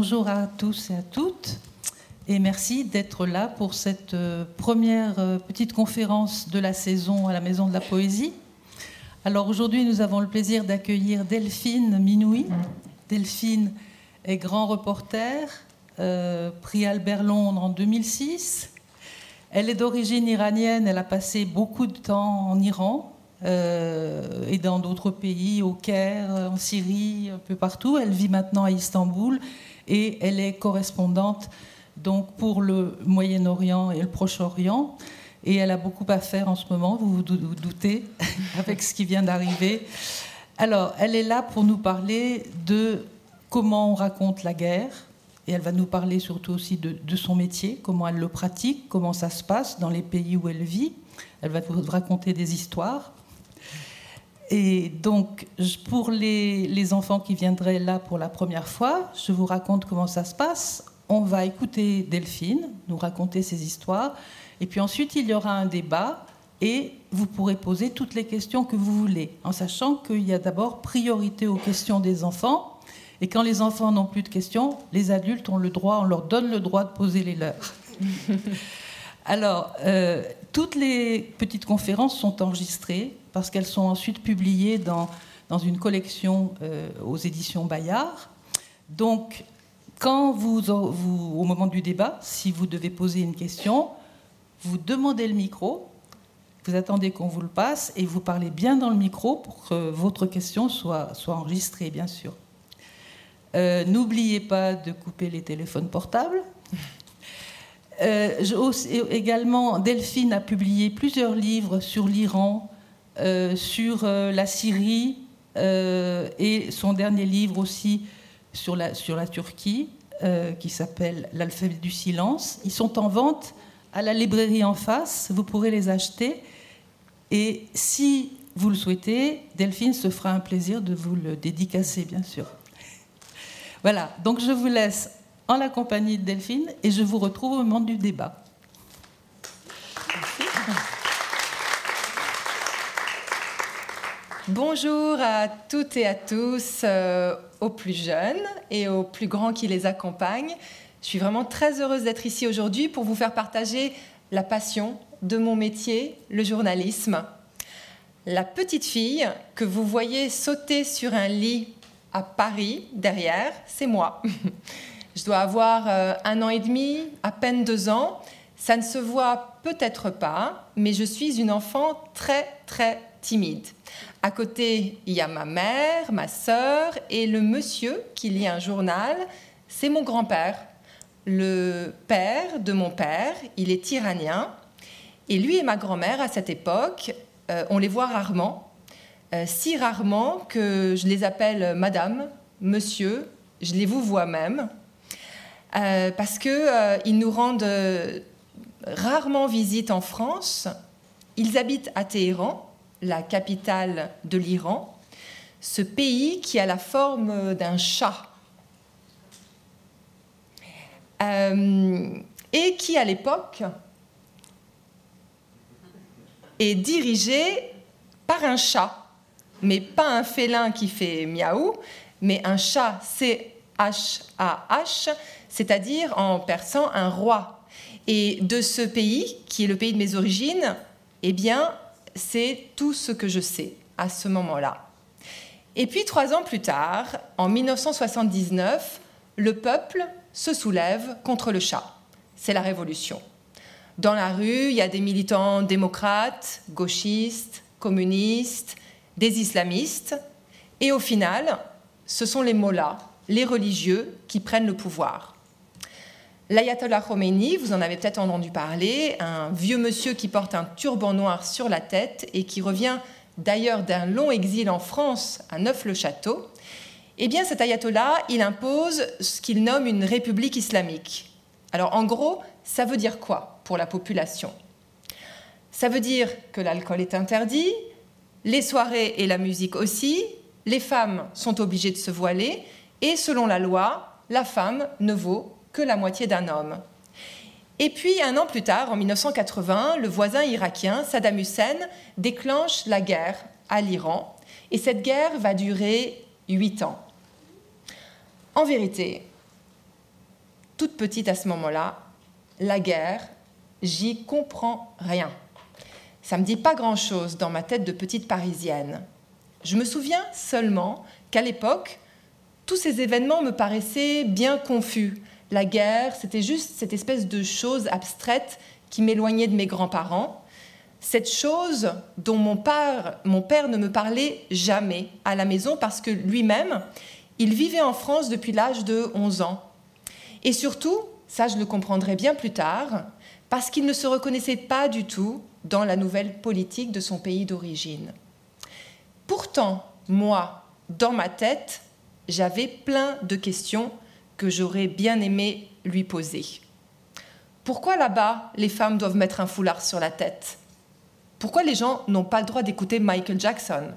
bonjour à tous et à toutes. Et merci d'être là pour cette euh, première euh, petite conférence de la saison à la Maison de la Poésie. Alors aujourd'hui, nous avons le plaisir d'accueillir Delphine Minoui. Delphine est grand reporter, euh, prix Albert Londres en 2006. Elle est d'origine iranienne, elle a passé beaucoup de temps en Iran et dans d'autres pays, au Caire, en Syrie, un peu partout. Elle vit maintenant à Istanbul et elle est correspondante donc pour le Moyen-Orient et le Proche-Orient. Et elle a beaucoup à faire en ce moment, vous vous doutez, avec ce qui vient d'arriver. Alors, elle est là pour nous parler de comment on raconte la guerre, et elle va nous parler surtout aussi de, son métier, comment elle le pratique, comment ça se passe dans les pays où elle vit. Elle va vous raconter des histoires. Et donc, pour les, les enfants qui viendraient là pour la première fois, je vous raconte comment ça se passe. On va écouter Delphine nous raconter ses histoires, et puis ensuite il y aura un débat, et vous pourrez poser toutes les questions que vous voulez, en sachant qu'il y a d'abord priorité aux questions des enfants, et quand les enfants n'ont plus de questions, les adultes ont le droit, on leur donne le droit de poser les leurs. Alors, euh, toutes les petites conférences sont enregistrées parce qu'elles sont ensuite publiées dans, dans une collection euh, aux éditions Bayard. Donc, quand vous, au moment du débat, si vous devez poser une question, vous demandez le micro, vous attendez qu'on vous le passe et vous parlez bien dans le micro pour que votre question soit, soit enregistrée, bien sûr. Euh, n'oubliez pas de couper les téléphones portables. Euh, également, Delphine a publié plusieurs livres sur l'Iran, sur la Syrie, et son dernier livre aussi sur la, sur la Turquie, euh, qui s'appelle L'alphabet du silence. Ils sont en vente à la librairie en face, vous pourrez les acheter. Et si vous le souhaitez, Delphine se fera un plaisir de vous le dédicacer, bien sûr. Voilà, donc je vous laisse en la compagnie de Delphine et je vous retrouve au moment du débat. Bonjour à toutes et à tous, euh, aux plus jeunes et aux plus grands qui les accompagnent. Je suis vraiment très heureuse d'être ici aujourd'hui pour vous faire partager la passion de mon métier, le journalisme. La petite fille que vous voyez sauter sur un lit à Paris derrière, c'est moi. Je dois avoir euh, un an et demi, à peine deux ans. Ça ne se voit peut-être pas, mais je suis une enfant très très timide. À côté, il y a ma mère, ma sœur et le monsieur qui lit un journal. C'est mon grand-père, le père de mon père. Il est iranien. Et lui et ma grand-mère, à cette époque, euh, on les voit rarement. Euh, si rarement que je les appelle madame, monsieur, je les vous vois même. Euh, parce qu'ils nous rendent rarement visite en France. Ils habitent à Téhéran la capitale de l'Iran, ce pays qui a la forme d'un chat euh, et qui à l'époque est dirigé par un chat, mais pas un félin qui fait miaou, mais un chat C-H-A-H, c'est-à-dire en persan un roi. Et de ce pays, qui est le pays de mes origines, eh bien, c'est tout ce que je sais à ce moment-là. Et puis trois ans plus tard, en 1979, le peuple se soulève contre le chat. C'est la révolution. Dans la rue, il y a des militants démocrates, gauchistes, communistes, des islamistes. Et au final, ce sont les mollahs, les religieux, qui prennent le pouvoir. L'ayatollah Khomeini, vous en avez peut-être entendu parler, un vieux monsieur qui porte un turban noir sur la tête et qui revient d'ailleurs d'un long exil en France à Neuf-le-Château. Eh bien, cet ayatollah, il impose ce qu'il nomme une république islamique. Alors, en gros, ça veut dire quoi pour la population? Ça veut dire que l'alcool est interdit, les soirées et la musique aussi, les femmes sont obligées de se voiler, et selon la loi, la femme ne vaut la moitié d'un homme. Et puis, un an plus tard, en 1980, le voisin irakien, Saddam Hussein, déclenche la guerre à l'Iran. Et cette guerre va durer huit ans. En vérité, toute petite à ce moment-là, la guerre, j'y comprends rien. Ça me dit pas grand-chose dans ma tête de petite parisienne. Je me souviens seulement qu'à l'époque, tous ces événements me paraissaient bien confus. La guerre, c'était juste cette espèce de chose abstraite qui m'éloignait de mes grands-parents. Cette chose dont mon père, mon père ne me parlait jamais à la maison parce que lui-même, il vivait en France depuis l'âge de 11 ans. Et surtout, ça je le comprendrai bien plus tard, parce qu'il ne se reconnaissait pas du tout dans la nouvelle politique de son pays d'origine. Pourtant, moi, dans ma tête, j'avais plein de questions que j'aurais bien aimé lui poser. Pourquoi là-bas, les femmes doivent mettre un foulard sur la tête? Pourquoi les gens n'ont pas le droit d'écouter Michael Jackson?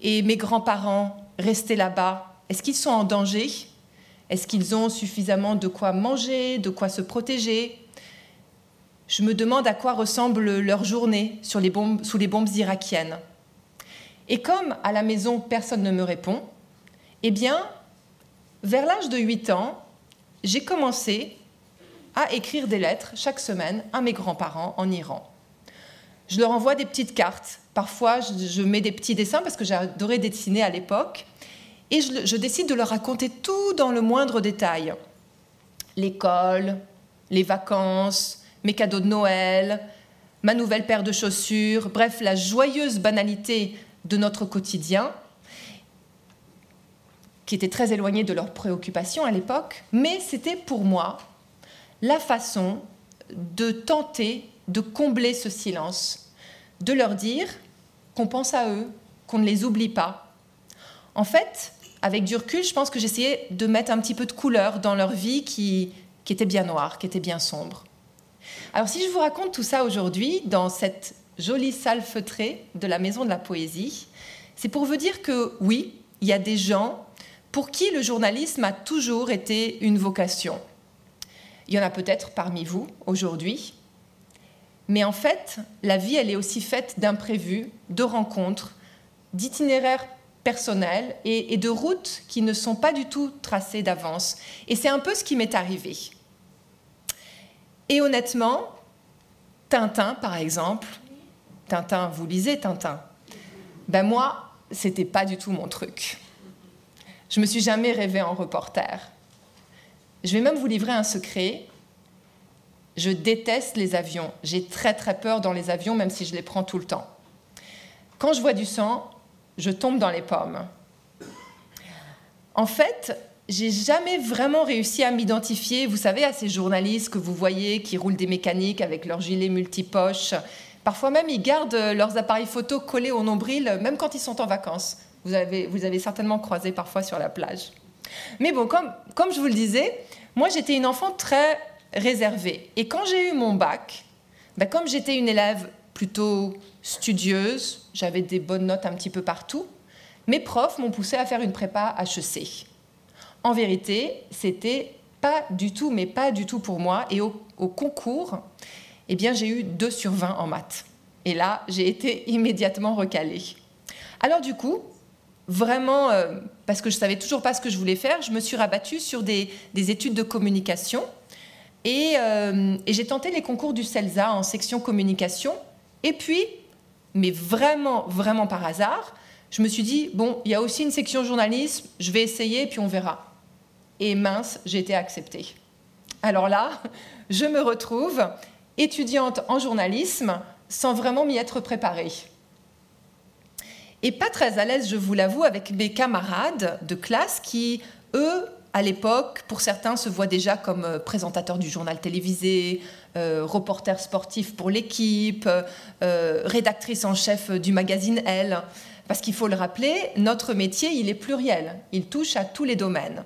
Et mes grands-parents, restés là-bas, est-ce qu'ils sont en danger? Est-ce qu'ils ont suffisamment de quoi manger, de quoi se protéger? Je me demande à quoi ressemble leur journée sous les bombes irakiennes. Et comme à la maison, personne ne me répond, eh bien, vers l'âge de 8 ans, j'ai commencé à écrire des lettres chaque semaine à mes grands-parents en Iran. Je leur envoie des petites cartes. Parfois, je, mets des petits dessins parce que j'adorais dessiner à l'époque. Et je, je, décide de leur raconter tout dans le moindre détail. L'école, les vacances, mes cadeaux de Noël, ma nouvelle paire de chaussures, bref, la joyeuse banalité de notre quotidien, qui était très éloigné de leurs préoccupations à l'époque, mais c'était pour moi la façon de tenter de combler ce silence, de leur dire qu'on pense à eux, qu'on ne les oublie pas. En fait, avec du recul, je pense que j'essayais de mettre un petit peu de couleur dans leur vie qui, qui était bien noire, qui était bien sombre. Alors si je vous raconte tout ça aujourd'hui, dans cette jolie salle feutrée de la Maison de la Poésie, c'est pour vous dire que oui, il y a des gens pour qui le journalisme a toujours été une vocation. Il y en a peut-être parmi vous aujourd'hui, mais en fait, la vie, elle est aussi faite d'imprévus, de rencontres, d'itinéraires personnels et, de routes qui ne sont pas du tout tracées d'avance. Et c'est un peu ce qui m'est arrivé. Et honnêtement, Tintin, par exemple, Tintin, vous lisez Tintin? Ben moi, c'était pas du tout mon truc. Je me suis jamais rêvée en reporter. Je vais même vous livrer un secret. Je déteste les avions. J'ai très très peur dans les avions, même si je les prends tout le temps. Quand je vois du sang, je tombe dans les pommes. En fait, j'ai jamais vraiment réussi à m'identifier, vous savez, à ces journalistes que vous voyez qui roulent des mécaniques avec leurs gilets multipoches Parfois même, ils gardent leurs appareils photo collés au nombril, même quand ils sont en vacances. Vous avez, certainement croisé parfois sur la plage. Mais bon, comme, je vous le disais, moi j'étais une enfant très réservée. Et quand j'ai eu mon bac, ben, comme j'étais une élève plutôt studieuse, j'avais des bonnes notes un petit peu partout, mes profs m'ont poussé à faire une prépa HEC. En vérité, c'était pas du tout, mais pas du tout pour moi. Et au, au concours, eh bien j'ai eu 2 sur 20 en maths. Et là, j'ai été immédiatement recalée. Alors du coup, vraiment, euh, parce que je savais toujours pas ce que je voulais faire, je me suis rabattue sur des, études de communication. Euh, et, j'ai tenté les concours du CELSA en section communication. Et puis, mais vraiment, vraiment par hasard, je me suis dit, bon, il y a aussi une section journalisme, je vais essayer, puis on verra. Et mince, j'ai été acceptée. Alors là, je me retrouve étudiante en journalisme sans vraiment m'y être préparée. Et pas très à l'aise, je vous l'avoue, avec mes camarades de classe qui, eux, à l'époque, pour certains, se voient déjà comme euh, présentateurs du journal télévisé, euh, reporters sportifs pour l'équipe, euh, rédactrice en chef du magazine Elle. Parce qu'il faut le rappeler, notre métier, il est pluriel. Il touche à tous les domaines.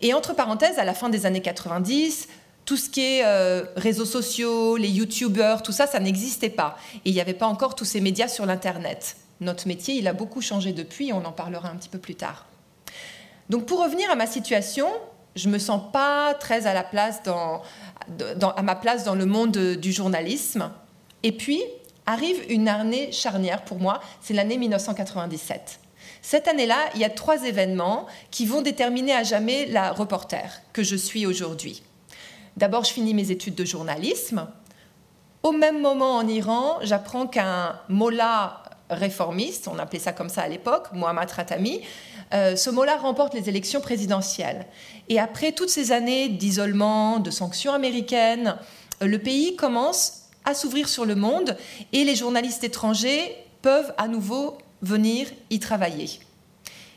Et entre parenthèses, à la fin des années 90, tout ce qui est euh, réseaux sociaux, les youtubeurs, tout ça, ça n'existait pas. Et il n'y avait pas encore tous ces médias sur l'Internet. Notre métier, il a beaucoup changé depuis, on en parlera un petit peu plus tard. Donc pour revenir à ma situation, je ne me sens pas très à, la place à ma place dans le monde du journalisme. Et puis arrive une année charnière pour moi, c'est l'année 1997. Cette année-là, il y a trois événements qui vont déterminer à jamais la reporter que je suis aujourd'hui. D'abord, je finis mes études de journalisme. Au même moment, en Iran, j'apprends qu'un mollah réformiste, on appelait ça comme ça à l'époque, Mohammad Ratami, euh, ce mollah remporte les élections présidentielles. Et après toutes ces années d'isolement, de sanctions américaines, euh, le pays commence à s'ouvrir sur le monde et les journalistes étrangers peuvent à nouveau venir y travailler.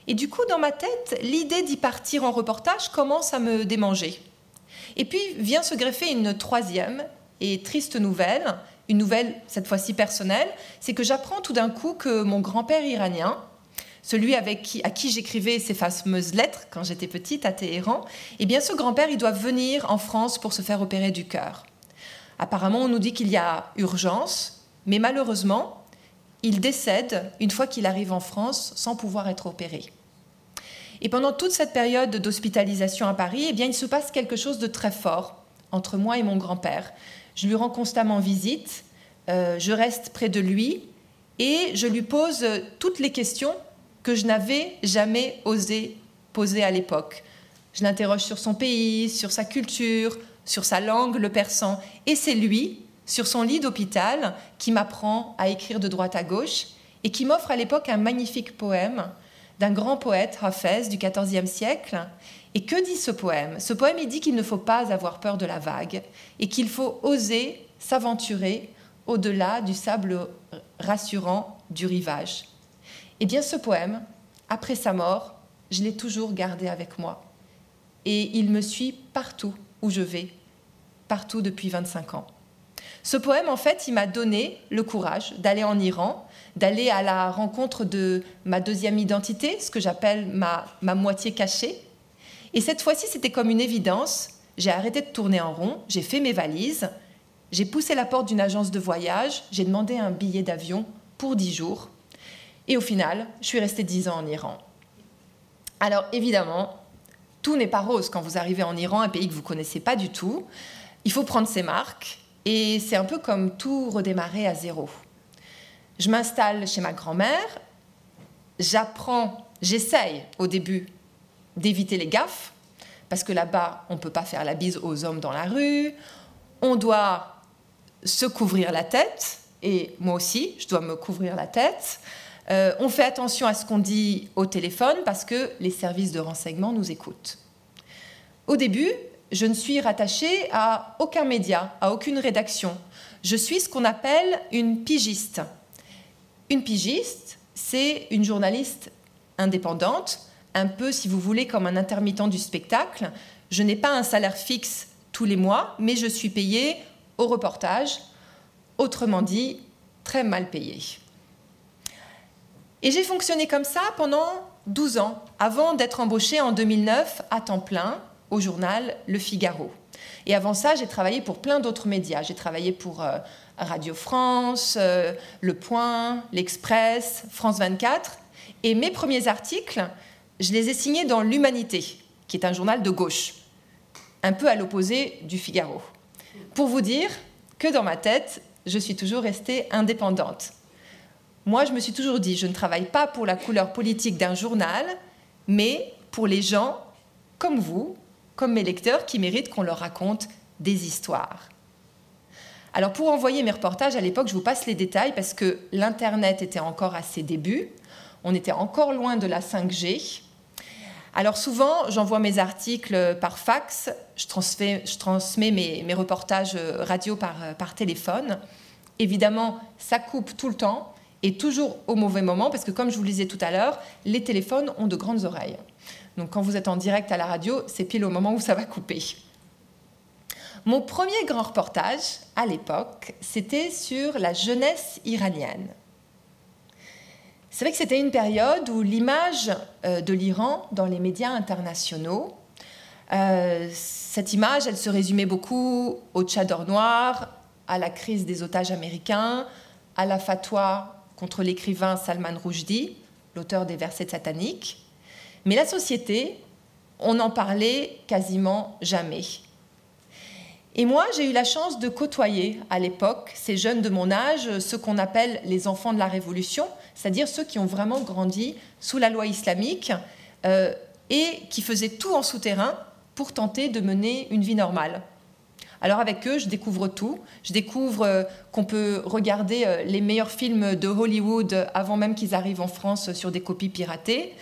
Et du coup, dans ma tête, l'idée d'y partir en reportage commence à me démanger. Et puis vient se greffer une troisième et triste nouvelle, une nouvelle cette fois-ci personnelle, c'est que j'apprends tout d'un coup que mon grand-père iranien, celui avec qui, à qui j'écrivais ces fameuses lettres quand j'étais petite à Téhéran, eh bien ce grand-père, il doit venir en France pour se faire opérer du cœur. Apparemment, on nous dit qu'il y a urgence, mais malheureusement, il décède une fois qu'il arrive en France sans pouvoir être opéré. Et pendant toute cette période d'hospitalisation à Paris, eh bien, il se passe quelque chose de très fort entre moi et mon grand-père. Je lui rends constamment visite, euh, je reste près de lui et je lui pose toutes les questions que je n'avais jamais osé poser à l'époque. Je l'interroge sur son pays, sur sa culture, sur sa langue, le persan. Et c'est lui, sur son lit d'hôpital, qui m'apprend à écrire de droite à gauche et qui m'offre à l'époque un magnifique poème d'un grand poète, Hafez, du XIVe siècle. Et que dit ce poème? Ce poème, il dit qu'il ne faut pas avoir peur de la vague et qu'il faut oser s'aventurer au-delà du sable rassurant du rivage. Eh bien, ce poème, après sa mort, je l'ai toujours gardé avec moi. Et il me suit partout où je vais, partout depuis 25 ans. Ce poème, en fait, il m'a donné le courage d'aller en Iran, d'aller à la rencontre de ma deuxième identité, ce que j'appelle ma, ma moitié cachée. Et cette fois-ci, c'était comme une évidence. J'ai arrêté de tourner en rond, j'ai fait mes valises, j'ai poussé la porte d'une agence de voyage, j'ai demandé un billet d'avion pour dix jours. Et au final, je suis restée dix ans en Iran. Alors évidemment, tout n'est pas rose quand vous arrivez en Iran, un pays que vous connaissez pas du tout. Il faut prendre ses marques et c'est un peu comme tout redémarrer à zéro. Je m'installe chez ma grand-mère, j'apprends, j'essaye au début d'éviter les gaffes, parce que là-bas, on ne peut pas faire la bise aux hommes dans la rue, on doit se couvrir la tête, et moi aussi, je dois me couvrir la tête. Euh, on fait attention à ce qu'on dit au téléphone parce que les services de renseignement nous écoutent. Au début, je ne suis rattachée à aucun média, à aucune rédaction. Je suis ce qu'on appelle une pigiste. Une pigiste, c'est une journaliste indépendante, un peu, si vous voulez, comme un intermittent du spectacle. Je n'ai pas un salaire fixe tous les mois, mais je suis payée au reportage, autrement dit, très mal payée. Et j'ai fonctionné comme ça pendant 12 ans, avant d'être embauchée en 2009 à temps plein au journal Le Figaro. Et avant ça, j'ai travaillé pour plein d'autres médias. J'ai travaillé pour euh, Radio France, euh, Le Point, L'Express, France 24. Et mes premiers articles, je les ai signés dans L'Humanité, qui est un journal de gauche, un peu à l'opposé du Figaro. Pour vous dire que dans ma tête, je suis toujours restée indépendante. Moi, je me suis toujours dit, je ne travaille pas pour la couleur politique d'un journal, mais pour les gens comme vous, comme mes lecteurs qui méritent qu'on leur raconte des histoires. Alors pour envoyer mes reportages à l'époque, je vous passe les détails parce que l'Internet était encore à ses débuts, on était encore loin de la 5G. Alors souvent, j'envoie mes articles par fax, je, transmets, mes, reportages radio par, par téléphone. Évidemment, ça coupe tout le temps et toujours au mauvais moment parce que comme je vous le disais tout à l'heure, les téléphones ont de grandes oreilles. Donc quand vous êtes en direct à la radio, c'est pile au moment où ça va couper. Mon premier grand reportage à l'époque, c'était sur la jeunesse iranienne. C'est vrai que c'était une période où l'image euh, de l'Iran dans les médias internationaux, euh, cette image, elle se résumait beaucoup au Tchador noir, à la crise des otages américains, à la fatwa contre l'écrivain Salman Rushdie, l'auteur des versets sataniques, mais la société, on n'en parlait quasiment jamais. Et moi, j'ai eu la chance de côtoyer à l'époque ces jeunes de mon âge, ceux qu'on appelle les enfants de la Révolution, c'est-à-dire ceux qui ont vraiment grandi sous la loi islamique euh, et qui faisaient tout en souterrain pour tenter de mener une vie normale. Alors avec eux, je découvre tout. Je découvre euh, qu'on peut regarder euh, les meilleurs films de Hollywood avant même qu'ils arrivent en France sur des copies piratées.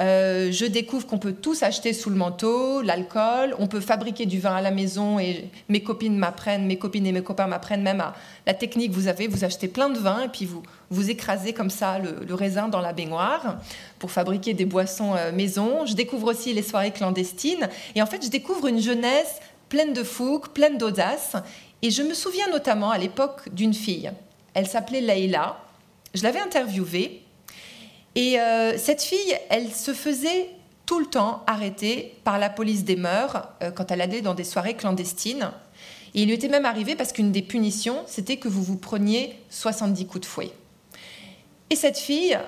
Euh, je découvre qu'on peut tous acheter sous le manteau, l'alcool, on peut fabriquer du vin à la maison et mes copines m'apprennent, mes copines et mes copains m'apprennent même à la technique. Vous avez, vous achetez plein de vin et puis vous vous écrasez comme ça le, raisin dans la baignoire pour fabriquer des boissons euh, maison. Je découvre aussi les soirées clandestines et en fait je découvre une jeunesse pleine de fougue, pleine d'audace. Et je me souviens notamment à l'époque d'une fille. Elle s'appelait Leïla. Je l'avais interviewée et euh, cette fille, elle se faisait tout le temps arrêter par la police des mœurs euh, quand elle allait dans des soirées clandestines. Et il lui était même arrivé parce qu'une des punitions, c'était que vous vous preniez 70 coups de fouet. Et cette fille,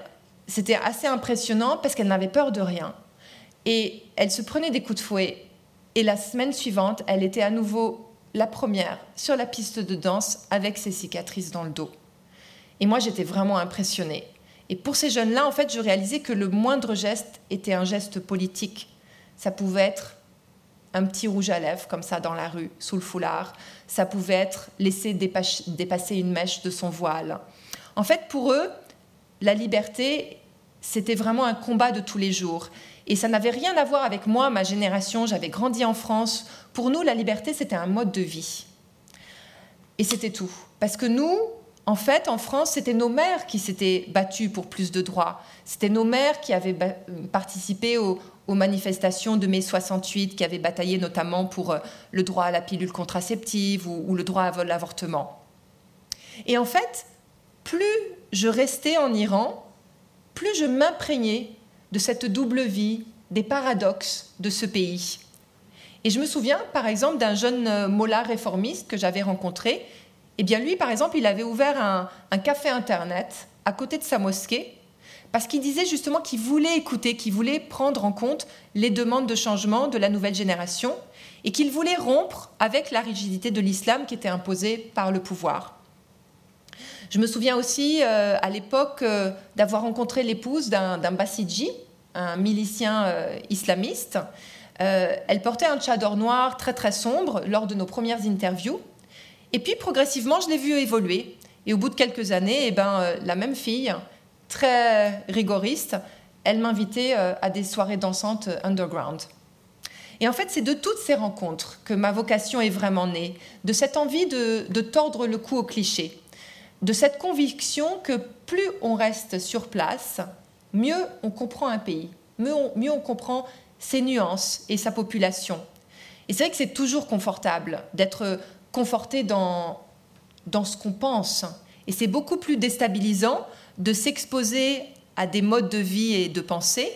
c'était assez impressionnant parce qu'elle n'avait peur de rien. Et elle se prenait des coups de fouet. Et la semaine suivante, elle était à nouveau la première sur la piste de danse avec ses cicatrices dans le dos. Et moi, j'étais vraiment impressionnée. Et pour ces jeunes-là, en fait, je réalisais que le moindre geste était un geste politique. Ça pouvait être un petit rouge à lèvres comme ça dans la rue, sous le foulard. Ça pouvait être laisser dépasser une mèche de son voile. En fait, pour eux, la liberté, c'était vraiment un combat de tous les jours. Et ça n'avait rien à voir avec moi, ma génération. J'avais grandi en France. Pour nous, la liberté, c'était un mode de vie. Et c'était tout. Parce que nous, en fait, en France, c'était nos mères qui s'étaient battues pour plus de droits. C'était nos mères qui avaient participé aux, manifestations de mai 68, qui avaient bataillé notamment pour euh, le droit à la pilule contraceptive ou, le droit à l'avortement. Et en fait, plus je restais en Iran, plus je m'imprégnais de cette double vie, des paradoxes de ce pays. Et je me souviens, par exemple, d'un jeune euh, mollah réformiste que j'avais rencontré eh bien lui, par exemple, il avait ouvert un, café Internet à côté de sa mosquée parce qu'il disait justement qu'il voulait écouter, qu'il voulait prendre en compte les demandes de changement de la nouvelle génération et qu'il voulait rompre avec la rigidité de l'islam qui était imposée par le pouvoir. Je me souviens aussi euh, à l'époque euh, d'avoir rencontré l'épouse d'un Bassidji, un milicien euh, islamiste. elle portait un tchador noir très très sombre lors de nos premières interviews. Et puis progressivement, je l'ai vu évoluer. Et au bout de quelques années, eh ben, euh, la même fille, très rigoriste, elle m'invitait euh, à des soirées dansantes underground. Et en fait, c'est de toutes ces rencontres que ma vocation est vraiment née, de cette envie de, tordre le cou aux clichés, de cette conviction que plus on reste sur place, mieux on comprend un pays, mieux on, mieux on comprend ses nuances et sa population. Et c'est vrai que c'est toujours confortable d'être conforté dans, dans ce qu'on pense. Et c'est beaucoup plus déstabilisant de s'exposer à des modes de vie et de pensée,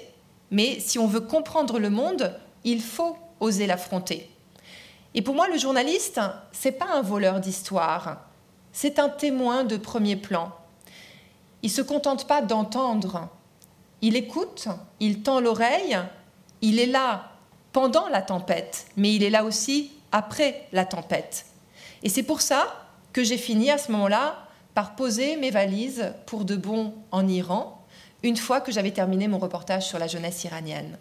mais si on veut comprendre le monde, il faut oser l'affronter. Et pour moi, le journaliste, c'est pas un voleur d'histoire, c'est un témoin de premier plan. Il se contente pas d'entendre, il écoute, il tend l'oreille, il est là pendant la tempête, mais il est là aussi après la tempête. Et c'est pour ça que j'ai fini à ce moment-là par poser mes valises pour de bon en Iran, une fois que j'avais terminé mon reportage sur la jeunesse iranienne.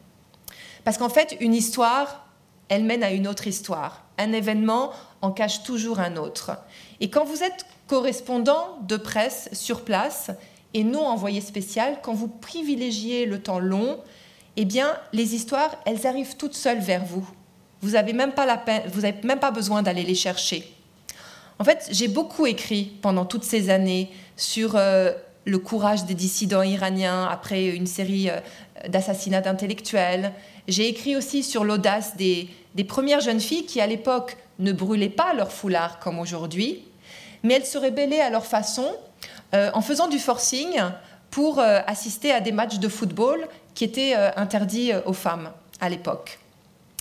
Parce qu'en fait, une histoire, elle mène à une autre histoire. Un événement en cache toujours un autre. Et quand vous êtes correspondant de presse sur place et non envoyé spécial, quand vous privilégiez le temps long, eh bien, les histoires, elles arrivent toutes seules vers vous. Vous n'avez même, même pas besoin d'aller les chercher. En fait, j'ai beaucoup écrit pendant toutes ces années sur euh, le courage des dissidents iraniens après une série euh, d'assassinats d'intellectuels. J'ai écrit aussi sur l'audace des, premières jeunes filles qui, à l'époque, ne brûlaient pas leur foulard comme aujourd'hui, mais elles se rebellaient à leur façon euh, en faisant du forcing pour assister à des matchs de football qui étaient interdits aux femmes à l'époque.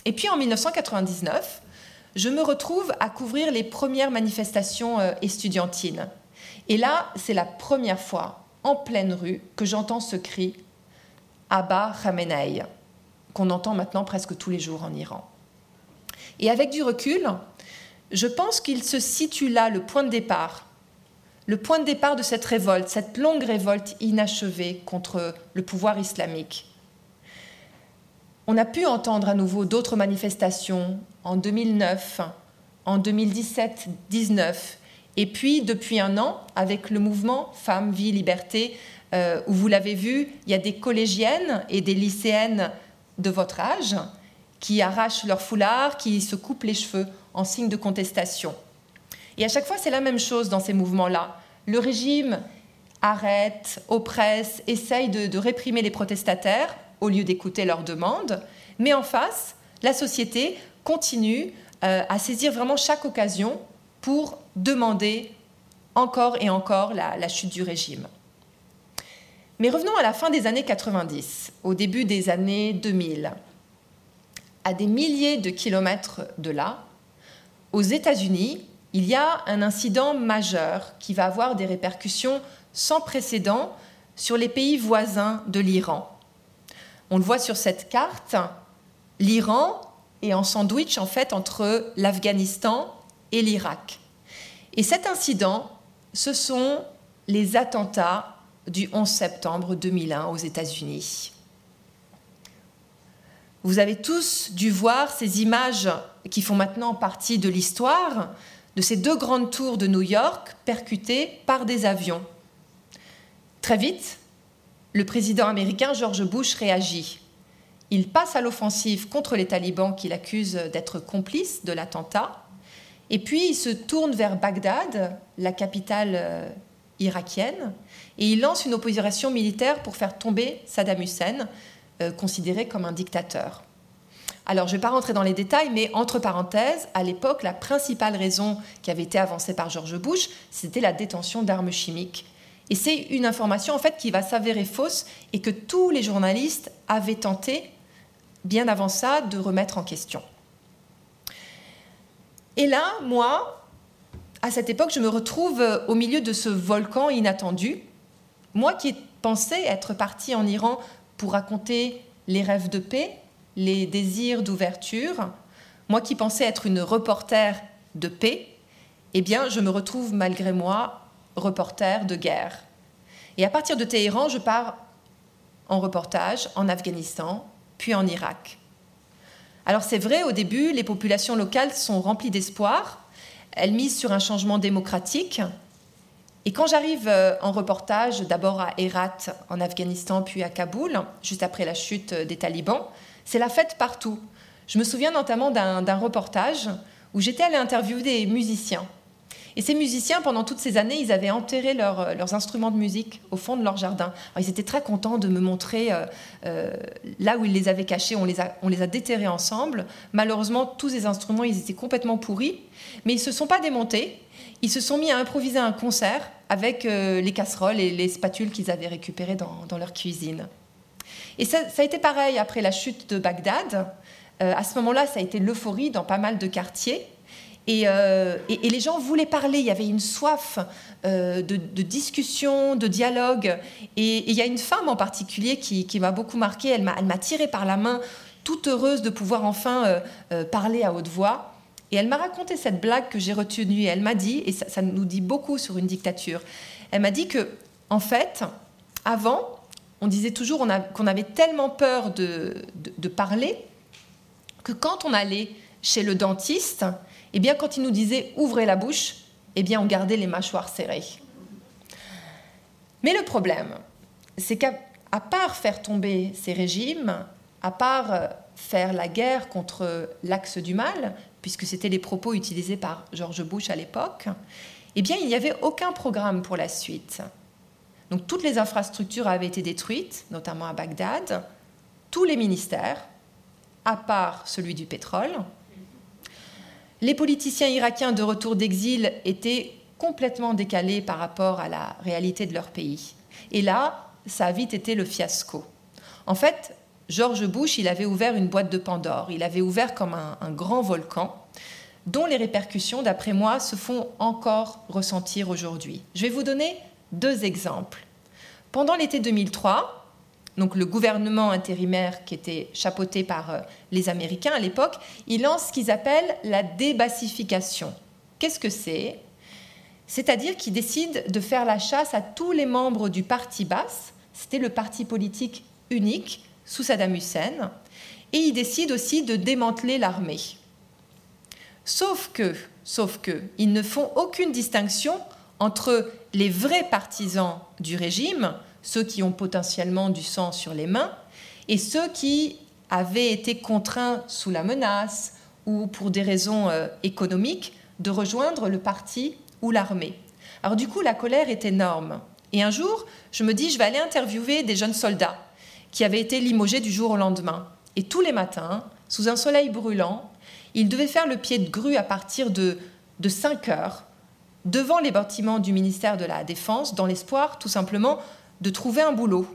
Et puis en 1999, je me retrouve à couvrir les premières manifestations euh, estudiantines. Et là, c'est la première fois, en pleine rue, que j'entends ce cri Abba Khamenei, qu'on entend maintenant presque tous les jours en Iran. Et avec du recul, je pense qu'il se situe là, le point de départ, le point de départ de cette révolte, cette longue révolte inachevée contre le pouvoir islamique. On a pu entendre à nouveau d'autres manifestations en 2009, en 2017-19, et puis depuis un an avec le mouvement Femmes, Vie, Liberté, euh, où vous l'avez vu, il y a des collégiennes et des lycéennes de votre âge qui arrachent leur foulard, qui se coupent les cheveux en signe de contestation. Et à chaque fois, c'est la même chose dans ces mouvements-là. Le régime arrête, oppresse, essaye de, réprimer les protestataires au lieu d'écouter leurs demandes, mais en face, la société continue euh, à saisir vraiment chaque occasion pour demander encore et encore la chute du régime. Mais revenons à la fin des années 90, au début des années 2000. À des milliers de kilomètres de là, aux États-Unis, il y a un incident majeur qui va avoir des répercussions sans précédent sur les pays voisins de l'Iran. On le voit sur cette carte, l'Iran est en sandwich en fait entre l'Afghanistan et l'Irak. Et cet incident, ce sont les attentats du 11 septembre 2001 aux États-Unis. Vous avez tous dû voir ces images qui font maintenant partie de l'histoire de ces deux grandes tours de New York percutées par des avions. Très vite, le président américain George Bush réagit. Il passe à l'offensive contre les talibans qu'il accuse d'être complices de l'attentat, et puis il se tourne vers Bagdad, la capitale euh, irakienne, et il lance une opération militaire pour faire tomber Saddam Hussein, euh, considéré comme un dictateur. Alors, je ne vais pas rentrer dans les détails, mais entre parenthèses, à l'époque, la principale raison qui avait été avancée par George Bush, c'était la détention d'armes chimiques. Et c'est une information en fait qui va s'avérer fausse et que tous les journalistes avaient tenté, bien avant ça, de remettre en question. Et là, moi, à cette époque, je me retrouve euh, au milieu de ce volcan inattendu. Moi qui pensais être partie en Iran pour raconter les rêves de paix, les désirs d'ouverture, moi qui pensais être une reporter de paix, eh bien, je me retrouve malgré moi reporter de guerre. Et à partir de Téhéran, je pars en reportage en Afghanistan, puis en Irak. Alors c'est vrai, au début, les populations locales sont remplies d'espoir, elle mise sur un changement démocratique. Et quand j'arrive euh, en reportage, d'abord à Herat en Afghanistan, puis à Kaboul, juste après la chute des talibans, c'est la fête partout. Je me souviens notamment d'un reportage où j'étais allée interviewer des musiciens. Et ces musiciens, pendant toutes ces années, ils avaient enterré euh, leurs instruments de musique au fond de leur jardin. ils étaient très contents de me montrer euh, là où ils les avaient cachés. On les a, déterrés ensemble. Malheureusement, tous ces instruments, ils étaient complètement pourris. Mais ils ne se sont pas démontés. Ils se sont mis à improviser un concert avec euh, les casseroles et les spatules qu'ils avaient récupérées dans, leur cuisine. Et ça, a été pareil après la chute de Bagdad. Euh, à ce moment-là, ça a été l'euphorie dans pas mal de quartiers. Et, euh, les gens voulaient parler, il y avait une soif de, discussion, de dialogue. Et, il y a une femme en particulier qui, m'a beaucoup marquée, elle m'a tirée par la main, toute heureuse de pouvoir enfin parler à haute voix. Et elle m'a raconté cette blague que j'ai retenue. Elle m'a dit, et ça, nous dit beaucoup sur une dictature, elle m'a dit que, en fait, avant, on disait toujours qu'on avait tellement peur de, parler que quand on allait chez le dentiste, eh bien, quand il nous disait ouvrez la bouche, eh bien, on gardait les mâchoires serrées. Mais le problème, c'est qu'à part faire tomber ces régimes, à part euh, faire la guerre contre l'axe du mal, puisque c'était les propos utilisés par George Bush à l'époque, eh bien, il n'y avait aucun programme pour la suite. Donc toutes les infrastructures avaient été détruites, notamment à Bagdad, tous les ministères, à part celui du pétrole. Les politiciens irakiens de retour d'exil étaient complètement décalés par rapport à la réalité de leur pays. Et là, ça a vite été le fiasco. En fait, George Bush, il avait ouvert une boîte de Pandore. Il avait ouvert comme un, grand volcan dont les répercussions, d'après moi, se font encore ressentir aujourd'hui. Je vais vous donner deux exemples. Pendant l'été 2003, donc le gouvernement intérimaire qui était chapeauté par euh, les Américains à l'époque, il lance ce qu'ils appellent la débassification. Qu'est-ce que c'est? C'est-à-dire qu'il décide de faire la chasse à tous les membres du parti basse, c'était le parti politique unique sous Saddam Hussein, et il décide aussi de démanteler l'armée. Sauf que, sauf que, ils ne font aucune distinction entre les vrais partisans du régime, ceux qui ont potentiellement du sang sur les mains, et ceux qui avaient été contraints sous la menace ou pour des raisons euh, économiques de rejoindre le parti ou l'armée. Alors du coup, la colère est énorme. Et un jour, je me dis, je vais aller interviewer des jeunes soldats qui avaient été limogés du jour au lendemain. Et tous les matins, sous un soleil brûlant, ils devaient faire le pied de grue à partir de, de 5 heures devant les bâtiments du ministère de la Défense dans l'espoir tout simplement de trouver un boulot.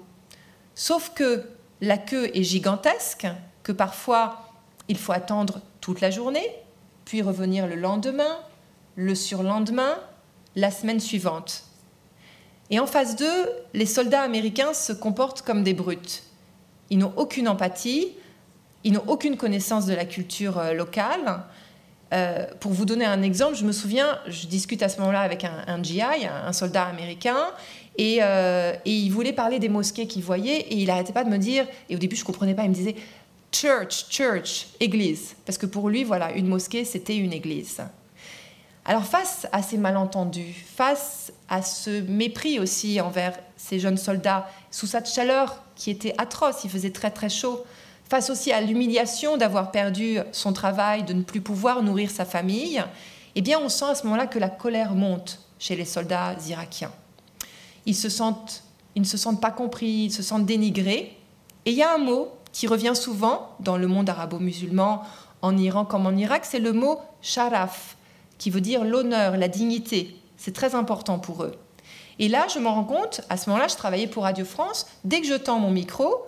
Sauf que la queue est gigantesque, que parfois il faut attendre toute la journée, puis revenir le lendemain, le surlendemain, la semaine suivante. Et en phase d'eux, les soldats américains se comportent comme des brutes. Ils n'ont aucune empathie, ils n'ont aucune connaissance de la culture euh, locale, euh, pour vous donner un exemple, je me souviens, je discute à ce moment-là avec un, GI, un, soldat américain, euh, et, il voulait parler des mosquées qu'il voyait, et il n'arrêtait pas de me dire, et au début je comprenais pas, il me disait church, church, église, parce que pour lui, voilà, une mosquée, c'était une église. Alors face à ces malentendus, face à ce mépris aussi envers ces jeunes soldats, sous cette chaleur qui était atroce, il faisait très très chaud, face aussi à l'humiliation d'avoir perdu son travail, de ne plus pouvoir nourrir sa famille, eh bien on sent à ce moment-là que la colère monte chez les soldats irakiens. Ils, se sentent, ils ne se sentent pas compris, ils se sentent dénigrés. Et il y a un mot qui revient souvent dans le monde arabo-musulman, en Iran comme en Irak, c'est le mot sharaf, qui veut dire l'honneur, la dignité. C'est très important pour eux. Et là, je m'en rends compte, à ce moment-là, je travaillais pour Radio France, dès que je tends mon micro,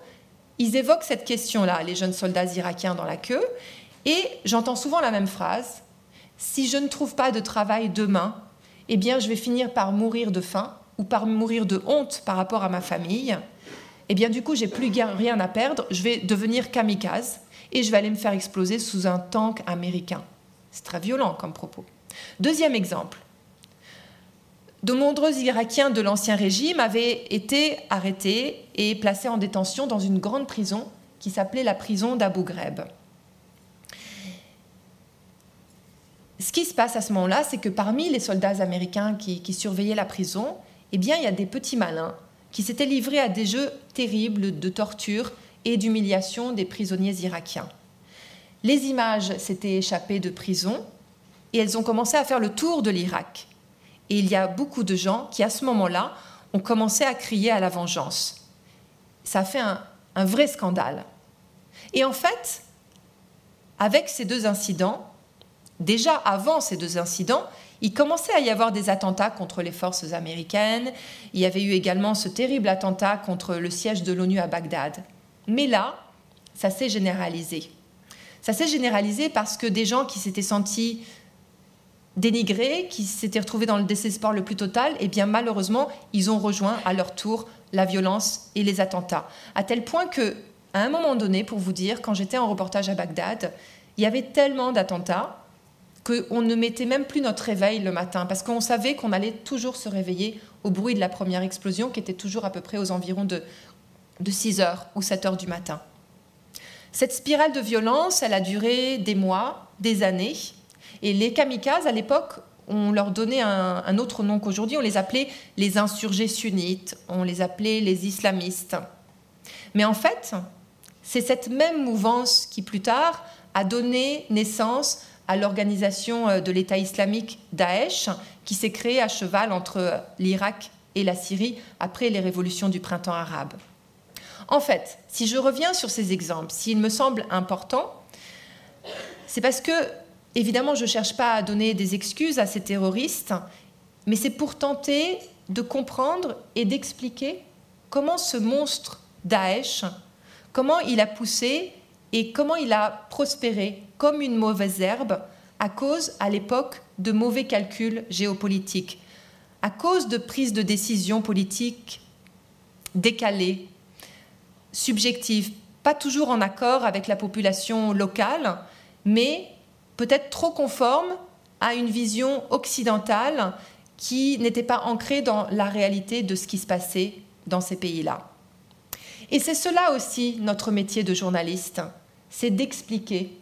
ils évoquent cette question-là, les jeunes soldats irakiens dans la queue, et j'entends souvent la même phrase si je ne trouve pas de travail demain, eh bien, je vais finir par mourir de faim ou par mourir de honte par rapport à ma famille. Eh bien, du coup, j'ai plus rien à perdre. Je vais devenir kamikaze et je vais aller me faire exploser sous un tank américain. C'est très violent comme propos. Deuxième exemple. De nombreux Irakiens de l'Ancien Régime avaient été arrêtés et placés en détention dans une grande prison qui s'appelait la prison d'Abu Ghraib. Ce qui se passe à ce moment-là, c'est que parmi les soldats américains qui, surveillaient la prison, eh bien, il y a des petits malins qui s'étaient livrés à des jeux terribles de torture et d'humiliation des prisonniers irakiens. Les images s'étaient échappées de prison et elles ont commencé à faire le tour de l'Irak. Et il y a beaucoup de gens qui, à ce moment-là, ont commencé à crier à la vengeance. Ça a fait un, vrai scandale. Et en fait, avec ces deux incidents, déjà avant ces deux incidents, il commençait à y avoir des attentats contre les forces américaines. Il y avait eu également ce terrible attentat contre le siège de l'ONU à Bagdad. Mais là, ça s'est généralisé. Ça s'est généralisé parce que des gens qui s'étaient sentis dénigrés, qui s'étaient retrouvés dans le désespoir le plus total, et eh bien malheureusement, ils ont rejoint à leur tour la violence et les attentats. À tel point que, à un moment donné, pour vous dire, quand j'étais en reportage à Bagdad, il y avait tellement d'attentats qu'on ne mettait même plus notre réveil le matin, parce qu'on savait qu'on allait toujours se réveiller au bruit de la première explosion, qui était toujours à peu près aux environs de, de 6 heures ou 7 heures du matin. Cette spirale de violence, elle a duré des mois, des années, et les kamikazes, à l'époque, on leur donnait un, autre nom qu'aujourd'hui, on les appelait les insurgés sunnites, on les appelait les islamistes. Mais en fait, c'est cette même mouvance qui, plus tard, a donné naissance à l'organisation euh, de l'État islamique Daesh, qui s'est créée à cheval entre l'Irak et la Syrie après les révolutions du printemps arabe. En fait, si je reviens sur ces exemples, s'ils me semblent importants, c'est parce que Évidemment, je ne cherche pas à donner des excuses à ces terroristes, mais c'est pour tenter de comprendre et d'expliquer comment ce monstre Daesh, comment il a poussé et comment il a prospéré comme une mauvaise herbe à cause, à l'époque, de mauvais calculs géopolitiques, à cause de prises de décisions politiques décalées, subjectives, pas toujours en accord avec la population locale, mais peut-être trop conformes à une vision occidentale qui n'était pas ancrée dans la réalité de ce qui se passait dans ces pays-là. Et c'est cela aussi notre métier de journaliste, c'est d'expliquer,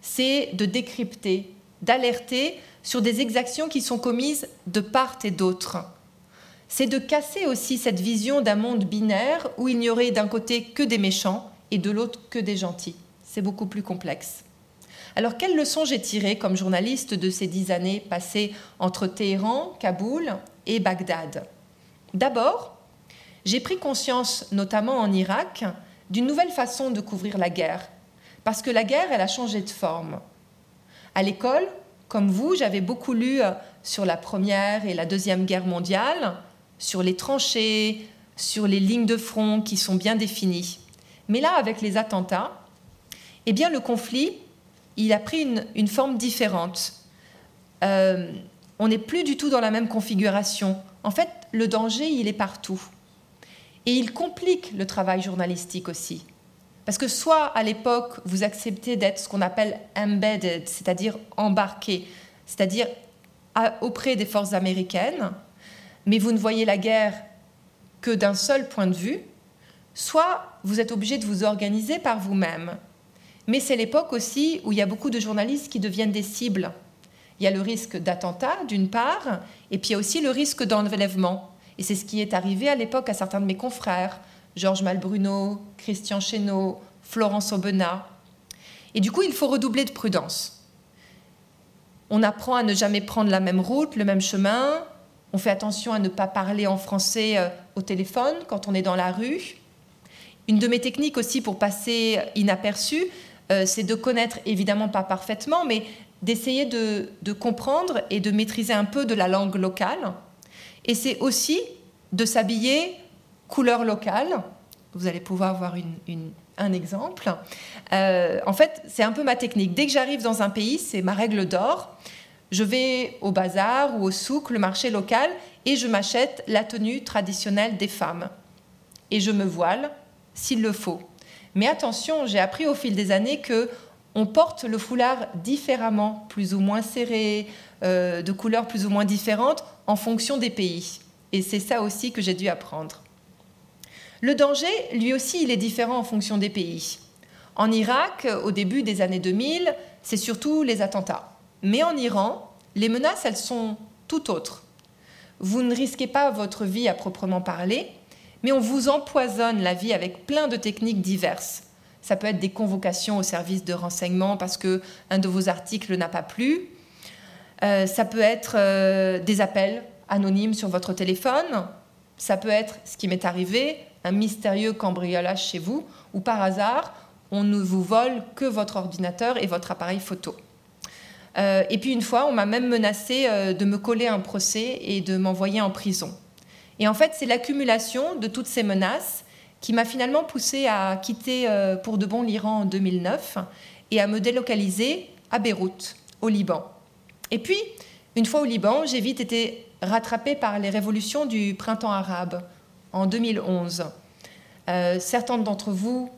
c'est de décrypter, d'alerter sur des exactions qui sont commises de part et d'autre. C'est de casser aussi cette vision d'un monde binaire où il n'y aurait d'un côté que des méchants et de l'autre que des gentils. C'est beaucoup plus complexe. Alors, quelles leçons j'ai tirées comme journaliste de ces dix années passées entre Téhéran, Kaboul et Bagdad? D'abord, j'ai pris conscience, notamment en Irak, d'une nouvelle façon de couvrir la guerre, parce que la guerre, elle a changé de forme. À l'école, comme vous, j'avais beaucoup lu euh, sur la Première et la Deuxième Guerre mondiale, sur les tranchées, sur les lignes de front qui sont bien définies. Mais là, avec les attentats, eh bien, le conflit, il a pris une, forme différente. Euh, on n'est plus du tout dans la même configuration. En fait, le danger, il est partout. Et il complique le travail journalistique aussi. Parce que soit à l'époque, vous acceptez d'être ce qu'on appelle embedded, c'est-à-dire embarqué, c'est-à-dire auprès des forces américaines, mais vous ne voyez la guerre que d'un seul point de vue, soit vous êtes obligé de vous organiser par vous-même. Mais c'est l'époque aussi où il y a beaucoup de journalistes qui deviennent des cibles. Il y a le risque d'attentat, d'une part, et puis il y a aussi le risque d'enlèvement. Et c'est ce qui est arrivé à l'époque à certains de mes confrères, Georges Malbruno, Christian Chesneau, Florence Aubenas. Et du coup, il faut redoubler de prudence. On apprend à ne jamais prendre la même route, le même chemin. On fait attention à ne pas parler en français euh, au téléphone quand on est dans la rue. Une de mes techniques aussi pour passer inaperçu, euh, c'est de connaître, évidemment pas parfaitement, mais d'essayer de, de, comprendre et de maîtriser un peu de la langue locale. Et c'est aussi de s'habiller couleur locale. Vous allez pouvoir voir un exemple. Euh, en fait, c'est un peu ma technique. Dès que j'arrive dans un pays, c'est ma règle d'or. Je vais au bazar ou au souk, le marché local, et je m'achète la tenue traditionnelle des femmes. Et je me voile s'il le faut. Mais attention, j'ai appris au fil des années que on porte le foulard différemment, plus ou moins serré, euh, de couleurs plus ou moins différentes en fonction des pays. Et c'est ça aussi que j'ai dû apprendre. Le danger, lui aussi, il est différent en fonction des pays. En Irak, au début des années 2000, c'est surtout les attentats. Mais en Iran, les menaces, elles sont tout autres. Vous ne risquez pas votre vie à proprement parler, mais on vous empoisonne la vie avec plein de techniques diverses. Ça peut être des convocations au service de renseignement parce que un de vos articles n'a pas plu. Euh, ça peut être euh, des appels anonymes sur votre téléphone. Ça peut être, ce qui m'est arrivé, un mystérieux cambriolage chez vous, ou par hasard, on ne vous vole que votre ordinateur et votre appareil photo. Euh, et puis une fois, on m'a même menacé de me coller un procès et de m'envoyer en prison. Et en fait, c'est l'accumulation de toutes ces menaces qui m'a finalement poussé à quitter euh, pour de bon l'Iran en 2009 et à me délocaliser à Beyrouth, au Liban. Et puis, une fois au Liban, j'ai vite été rattrapée par les révolutions du printemps arabe en 2011. Euh, certains d'entre vous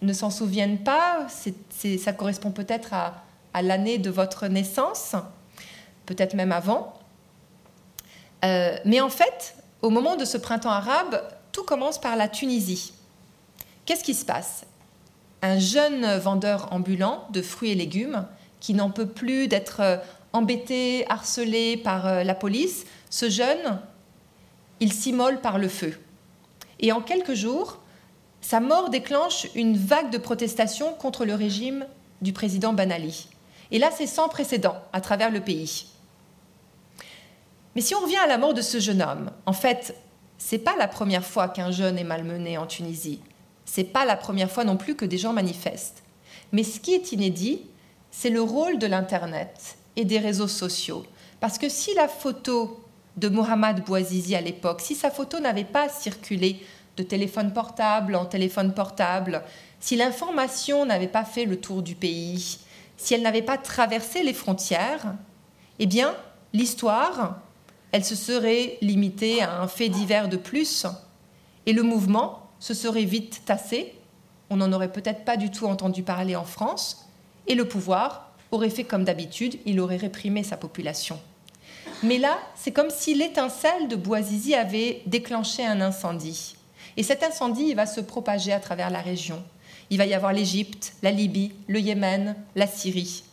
ne s'en souviennent pas, ça correspond peut-être à, l'année de votre naissance, peut-être même avant. Euh, mais en fait, au moment de ce printemps arabe, tout commence par la Tunisie. Qu'est-ce qui se passe? Un jeune vendeur ambulant de fruits et légumes qui n'en peut plus d'être euh, embêté, harcelé par la police, ce jeune, il s'immole par le feu. Et en quelques jours, sa mort déclenche une vague de protestations contre le régime du président Ben Ali. Et là, c'est sans précédent à travers le pays. Mais si on revient à la mort de ce jeune homme, en fait, c'est pas la première fois qu'un jeune est malmené en Tunisie. C'est pas la première fois non plus que des gens manifestent. Mais ce qui est inédit, c'est le rôle de l'Internet et des réseaux sociaux. Parce que si la photo de Mohamed Bouazizi à l'époque, si sa photo n'avait pas circulé de téléphone portable en téléphone portable, si l'information n'avait pas fait le tour du pays, si elle n'avait pas traversé les frontières, eh bien, l'histoire, elle se serait limitée à un fait divers de plus, et le mouvement se serait vite tassé, on n'en aurait peut-être pas du tout entendu parler en France, et le pouvoir aurait fait comme d'habitude, il aurait réprimé sa population. Mais là, c'est comme si l'étincelle de Bouazizi avait déclenché un incendie. Et cet incendie, il va se propager à travers la région. Il va y avoir l'Égypte, la Libye, le Yémen, la Syrie.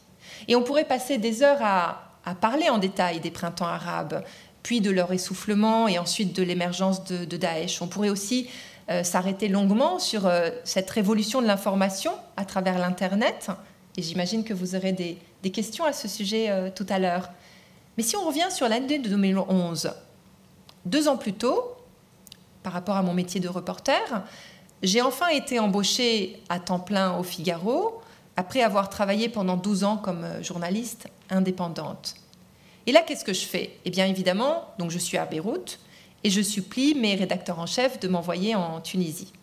Et on pourrait passer des heures à, parler en détail des printemps arabes, puis de leur essoufflement et ensuite de l'émergence de, Daesh. On pourrait aussi euh, s'arrêter longuement sur euh, cette révolution de l'information à travers l'Internet. Et j'imagine que vous aurez des, questions à ce sujet euh, tout à l'heure. Mais si on revient sur l'année de 2011, deux ans plus tôt, par rapport à mon métier de reporter, j'ai enfin été embauchée à temps plein au Figaro, après avoir travaillé pendant 12 ans comme journaliste indépendante. Et là, qu'est-ce que je fais? Eh bien, évidemment, donc je suis à Beyrouth et je supplie mes rédacteurs en chef de m'envoyer en Tunisie.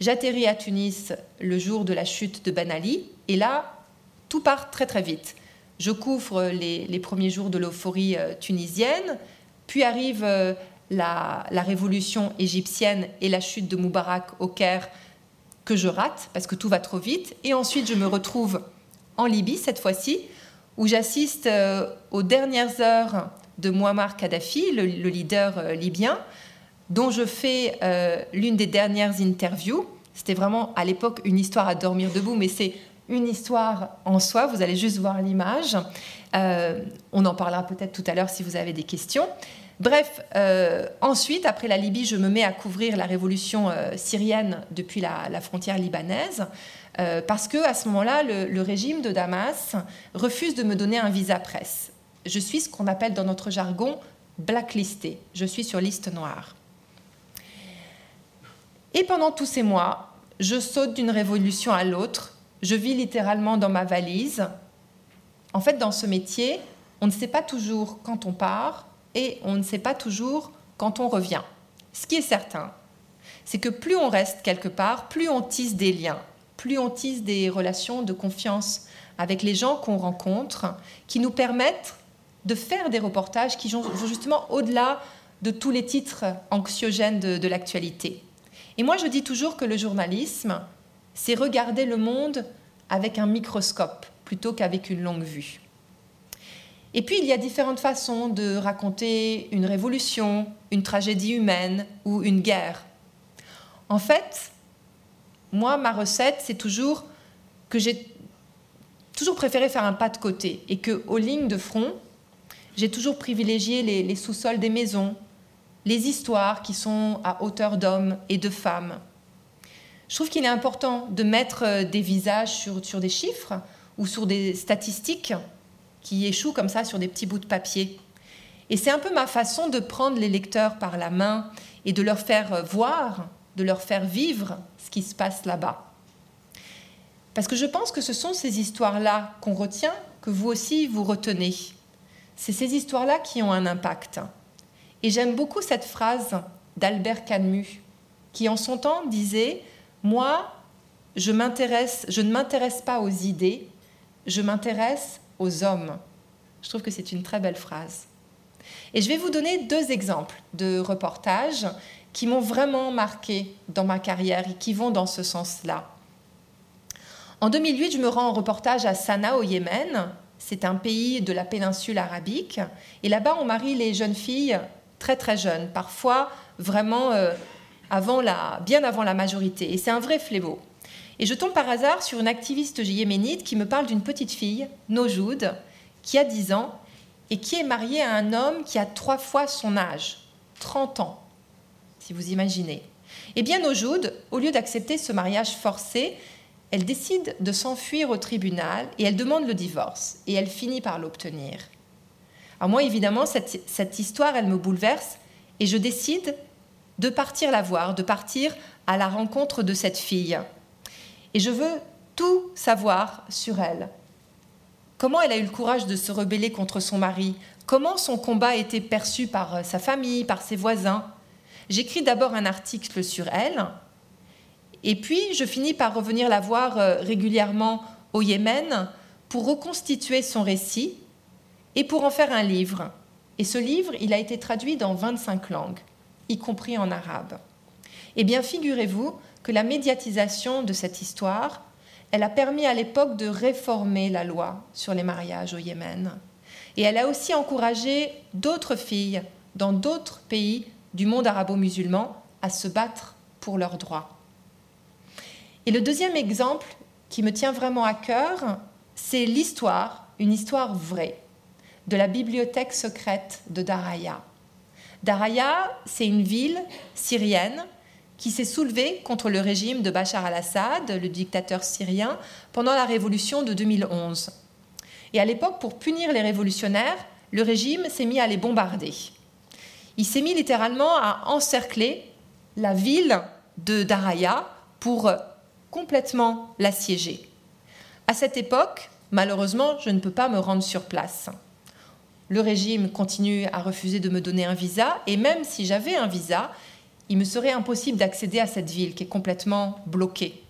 J'atterris à Tunis le jour de la chute de Ben Ali et là, tout part très très vite. Je couvre les, premiers jours de l'euphorie euh, tunisienne, puis arrive euh, la, révolution égyptienne et la chute de Moubarak au Caire que je rate parce que tout va trop vite. Et ensuite, je me retrouve en Libye cette fois-ci où j'assiste euh, aux dernières heures de Muammar Kadhafi, le, leader libyen, dont je fais l'une des dernières interviews. C'était vraiment à l'époque une histoire à dormir debout, mais c'est une histoire en soi. Vous allez juste voir l'image. on en parlera peut-être tout à l'heure si vous avez des questions. Bref, ensuite, après la Libye, je me mets à couvrir la révolution syrienne depuis la frontière libanaise. Euh, parce que à ce moment-là, le, régime de Damas refuse de me donner un visa presse. Je suis ce qu'on appelle dans notre jargon blacklisté. Je suis sur liste noire. Et pendant tous ces mois, je saute d'une révolution à l'autre. Je vis littéralement dans ma valise. En fait, dans ce métier, on ne sait pas toujours quand on part et on ne sait pas toujours quand on revient. Ce qui est certain, c'est que plus on reste quelque part, plus on tisse des liens plus on tisse des relations de confiance avec les gens qu'on rencontre, qui nous permettent de faire des reportages qui vont justement au-delà de tous les titres anxiogènes de, l'actualité. Et moi, je dis toujours que le journalisme, c'est regarder le monde avec un microscope plutôt qu'avec une longue vue. Et puis, il y a différentes façons de raconter une révolution, une tragédie humaine ou une guerre. En fait, moi, ma recette, c'est toujours que j'ai toujours préféré faire un pas de côté et que aux lignes de front, j'ai toujours privilégié les, sous-sols des maisons, les histoires qui sont à hauteur d'hommes et de femmes. Je trouve qu'il est important de mettre euh, des visages sur, des chiffres ou sur des statistiques qui échouent comme ça sur des petits bouts de papier. Et c'est un peu ma façon de prendre les lecteurs par la main et de leur faire euh, voir de leur faire vivre ce qui se passe là-bas. Parce que je pense que ce sont ces histoires-là qu'on retient, que vous aussi vous retenez. C'est ces histoires-là qui ont un impact. Et j'aime beaucoup cette phrase d'Albert Camus, qui en son temps disait Moi, je, ne m'intéresse pas aux idées, je m'intéresse aux hommes. Je trouve que c'est une très belle phrase. Et je vais vous donner deux exemples de reportages qui m'ont vraiment marqué dans ma carrière et qui vont dans ce sens-là. En 2008, je me rends en reportage à Sanaa au Yémen. C'est un pays de la péninsule arabique. Et là-bas, on marie les jeunes filles très très jeunes, parfois vraiment euh, bien avant la majorité. Et c'est un vrai fléau. Et je tombe par hasard sur une activiste yéménite qui me parle d'une petite fille, Nojoud, qui a 10 ans et qui est mariée à un homme qui a trois fois son âge, 30 ans si vous imaginez. Eh bien, Nojoud, au lieu d'accepter ce mariage forcé, elle décide de s'enfuir au tribunal et elle demande le divorce. Et elle finit par l'obtenir. Alors moi, évidemment, cette histoire, elle me bouleverse et je décide de partir la voir, de partir à la rencontre de cette fille. Et je veux tout savoir sur elle. Comment elle a eu le courage de se rebeller contre son mari? Comment son combat a été perçu par sa famille, par ses voisins? J'écris d'abord un article sur elle, et puis je finis par revenir la voir euh, régulièrement au Yémen pour reconstituer son récit et pour en faire un livre. Et ce livre, il a été traduit dans 25 langues, y compris en arabe. Eh bien, figurez-vous que la médiatisation de cette histoire, elle a permis à l'époque de réformer la loi sur les mariages au Yémen. Et elle a aussi encouragé d'autres filles dans d'autres pays du monde arabo-musulman à se battre pour leurs droits. Et le deuxième exemple qui me tient vraiment à cœur, c'est l'histoire, une histoire vraie, de la bibliothèque secrète de Daraya. Daraya, c'est une ville syrienne qui s'est soulevée contre le régime de Bachar al-Assad, le dictateur syrien, pendant la révolution de 2011. Et à l'époque, pour punir les révolutionnaires, le régime s'est mis à les bombarder. Il s'est mis littéralement à encercler la ville de Daraya pour complètement l'assiéger. À cette époque, malheureusement, je ne peux pas me rendre sur place. Le régime continue à refuser de me donner un visa et même si j'avais un visa, il me serait impossible d'accéder à cette ville qui est complètement bloquée.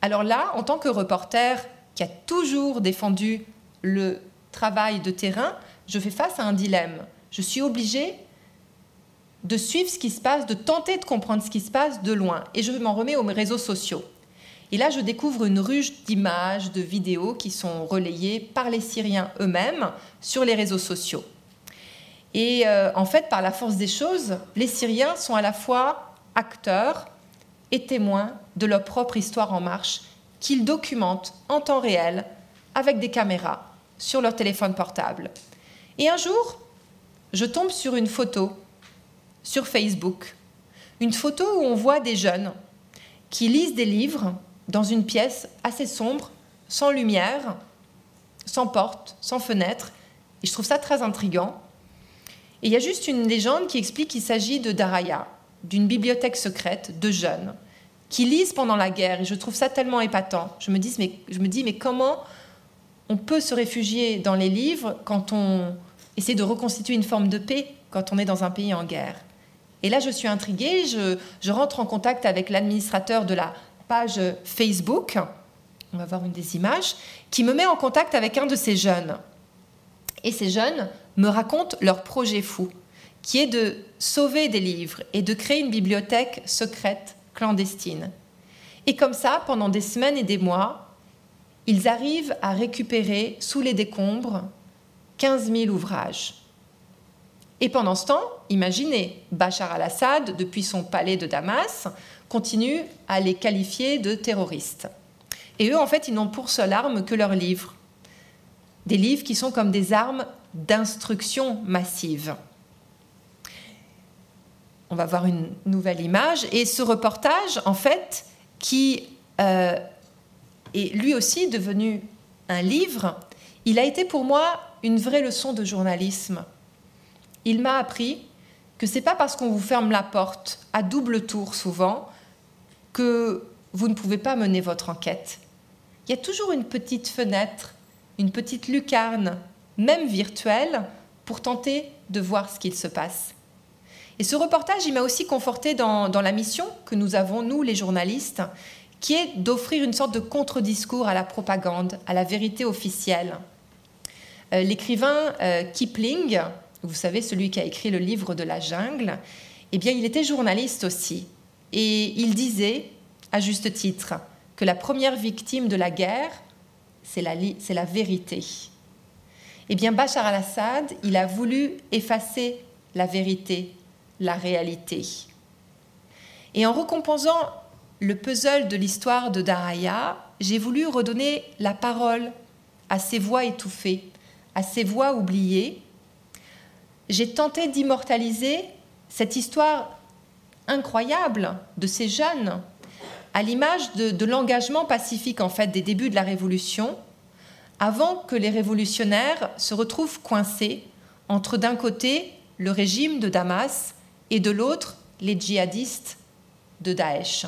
Alors là, en tant que reporter qui a toujours défendu le travail de terrain, je fais face à un dilemme. Je suis obligée de suivre ce qui se passe, de tenter de comprendre ce qui se passe de loin. Et je m'en remets aux réseaux sociaux. Et là, je découvre une ruche d'images, de vidéos qui sont relayées par les Syriens eux-mêmes sur les réseaux sociaux. Et euh, en fait, par la force des choses, les Syriens sont à la fois acteurs et témoins de leur propre histoire en marche qu'ils documentent en temps réel avec des caméras sur leur téléphone portable. Et un jour, je tombe sur une photo sur Facebook, une photo où on voit des jeunes qui lisent des livres dans une pièce assez sombre, sans lumière, sans porte, sans fenêtre. Et je trouve ça très intrigant. Et il y a juste une légende qui explique qu'il s'agit de Daraya, d'une bibliothèque secrète de jeunes qui lisent pendant la guerre. Et je trouve ça tellement épatant. Je me dis, mais, je me dis, mais comment on peut se réfugier dans les livres quand on essaie de reconstituer une forme de paix quand on est dans un pays en guerre? Et là, je suis intriguée. Je, je rentre en contact avec l'administrateur de la page Facebook, on va voir une des images, qui me met en contact avec un de ces jeunes. Et ces jeunes me racontent leur projet fou, qui est de sauver des livres et de créer une bibliothèque secrète, clandestine. Et comme ça, pendant des semaines et des mois, ils arrivent à récupérer sous les décombres 15 000 ouvrages. Et pendant ce temps, imaginez, Bachar al-Assad, depuis son palais de Damas, continue à les qualifier de terroristes. Et eux, en fait, ils n'ont pour seule arme que leurs livres. Des livres qui sont comme des armes d'instruction massive. On va voir une nouvelle image. Et ce reportage, en fait, qui euh, est lui aussi devenu un livre, il a été pour moi une vraie leçon de journalisme. Il m'a appris que c'est pas parce qu'on vous ferme la porte à double tour souvent que vous ne pouvez pas mener votre enquête. Il y a toujours une petite fenêtre, une petite lucarne, même virtuelle, pour tenter de voir ce qu'il se passe. Et ce reportage, il m'a aussi conforté dans, la mission que nous avons, nous, les journalistes, qui est d'offrir une sorte de contre-discours à la propagande, à la vérité officielle. Euh, l'écrivain euh, Kipling, vous savez, celui qui a écrit le livre de la jungle, eh bien, il était journaliste aussi. Et il disait, à juste titre, que la première victime de la guerre, c'est la, vérité. Eh bien, Bachar al-Assad, il a voulu effacer la vérité, la réalité. Et en recomposant le puzzle de l'histoire de Daraya, j'ai voulu redonner la parole à ces voix étouffées, à ces voix oubliées. J'ai tenté d'immortaliser cette histoire incroyable de ces jeunes, à l'image de, l'engagement pacifique en fait des débuts de la Révolution, avant que les révolutionnaires se retrouvent coincés entre d'un côté le régime de Damas et de l'autre les djihadistes de Daesh.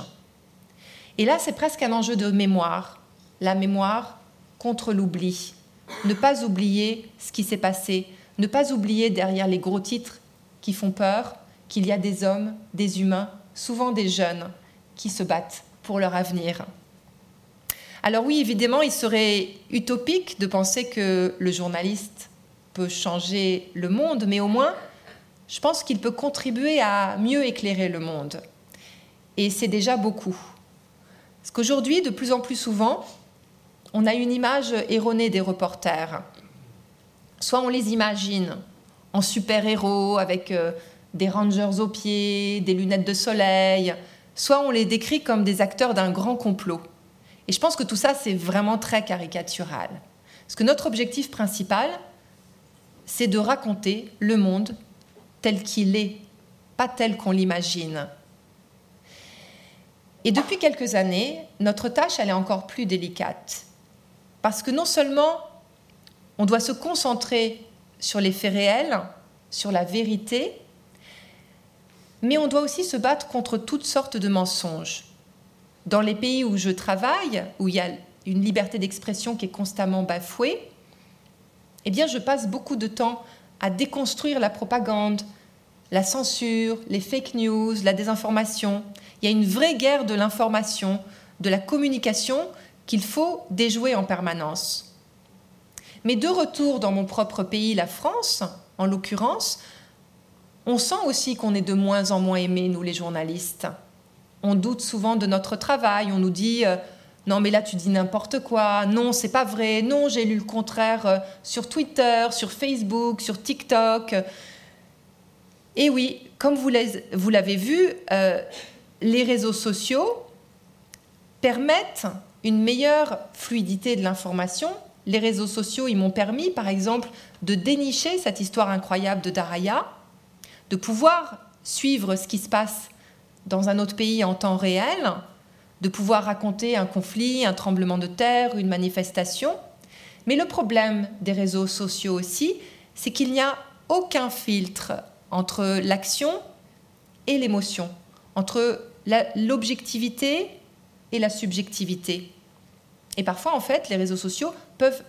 Et là, c'est presque un enjeu de mémoire, la mémoire contre l'oubli. Ne pas oublier ce qui s'est passé, ne pas oublier derrière les gros titres qui font peur qu'il y a des hommes, des humains, souvent des jeunes, qui se battent pour leur avenir. Alors oui, évidemment, il serait utopique de penser que le journaliste peut changer le monde, mais au moins, je pense qu'il peut contribuer à mieux éclairer le monde. Et c'est déjà beaucoup. Parce qu'aujourd'hui, de plus en plus souvent, on a une image erronée des reporters. Soit on les imagine en super-héros avec euh, des rangers aux pieds, des lunettes de soleil, soit on les décrit comme des acteurs d'un grand complot. Et je pense que tout ça, c'est vraiment très caricatural. Parce que notre objectif principal, c'est de raconter le monde tel qu'il est, pas tel qu'on l'imagine. Et depuis quelques années, notre tâche, elle est encore plus délicate. Parce que non seulement on doit se concentrer sur les faits réels, sur la vérité, mais on doit aussi se battre contre toutes sortes de mensonges. Dans les pays où je travaille, où il y a une liberté d'expression qui est constamment bafouée, eh bien, je passe beaucoup de temps à déconstruire la propagande, la censure, les fake news, la désinformation. Il y a une vraie guerre de l'information, de la communication qu'il faut déjouer en permanence. Mais de retour dans mon propre pays, la France, en l'occurrence, on sent aussi qu'on est de moins en moins aimés, nous les journalistes. On doute souvent de notre travail, on nous dit euh, non mais là tu dis n'importe quoi, non c'est pas vrai, non j'ai lu le contraire euh, sur Twitter, sur Facebook, sur TikTok. Et oui, comme vous l'avez vu, euh, les réseaux sociaux permettent une meilleure fluidité de l'information. Les réseaux sociaux, ils m'ont permis, par exemple, de dénicher cette histoire incroyable de Daraya, de pouvoir suivre ce qui se passe dans un autre pays en temps réel, de pouvoir raconter un conflit, un tremblement de terre, une manifestation. Mais le problème des réseaux sociaux aussi, c'est qu'il n'y a aucun filtre entre l'action et l'émotion, entre l'objectivité et la subjectivité. Et parfois, en fait, les réseaux sociaux peuvent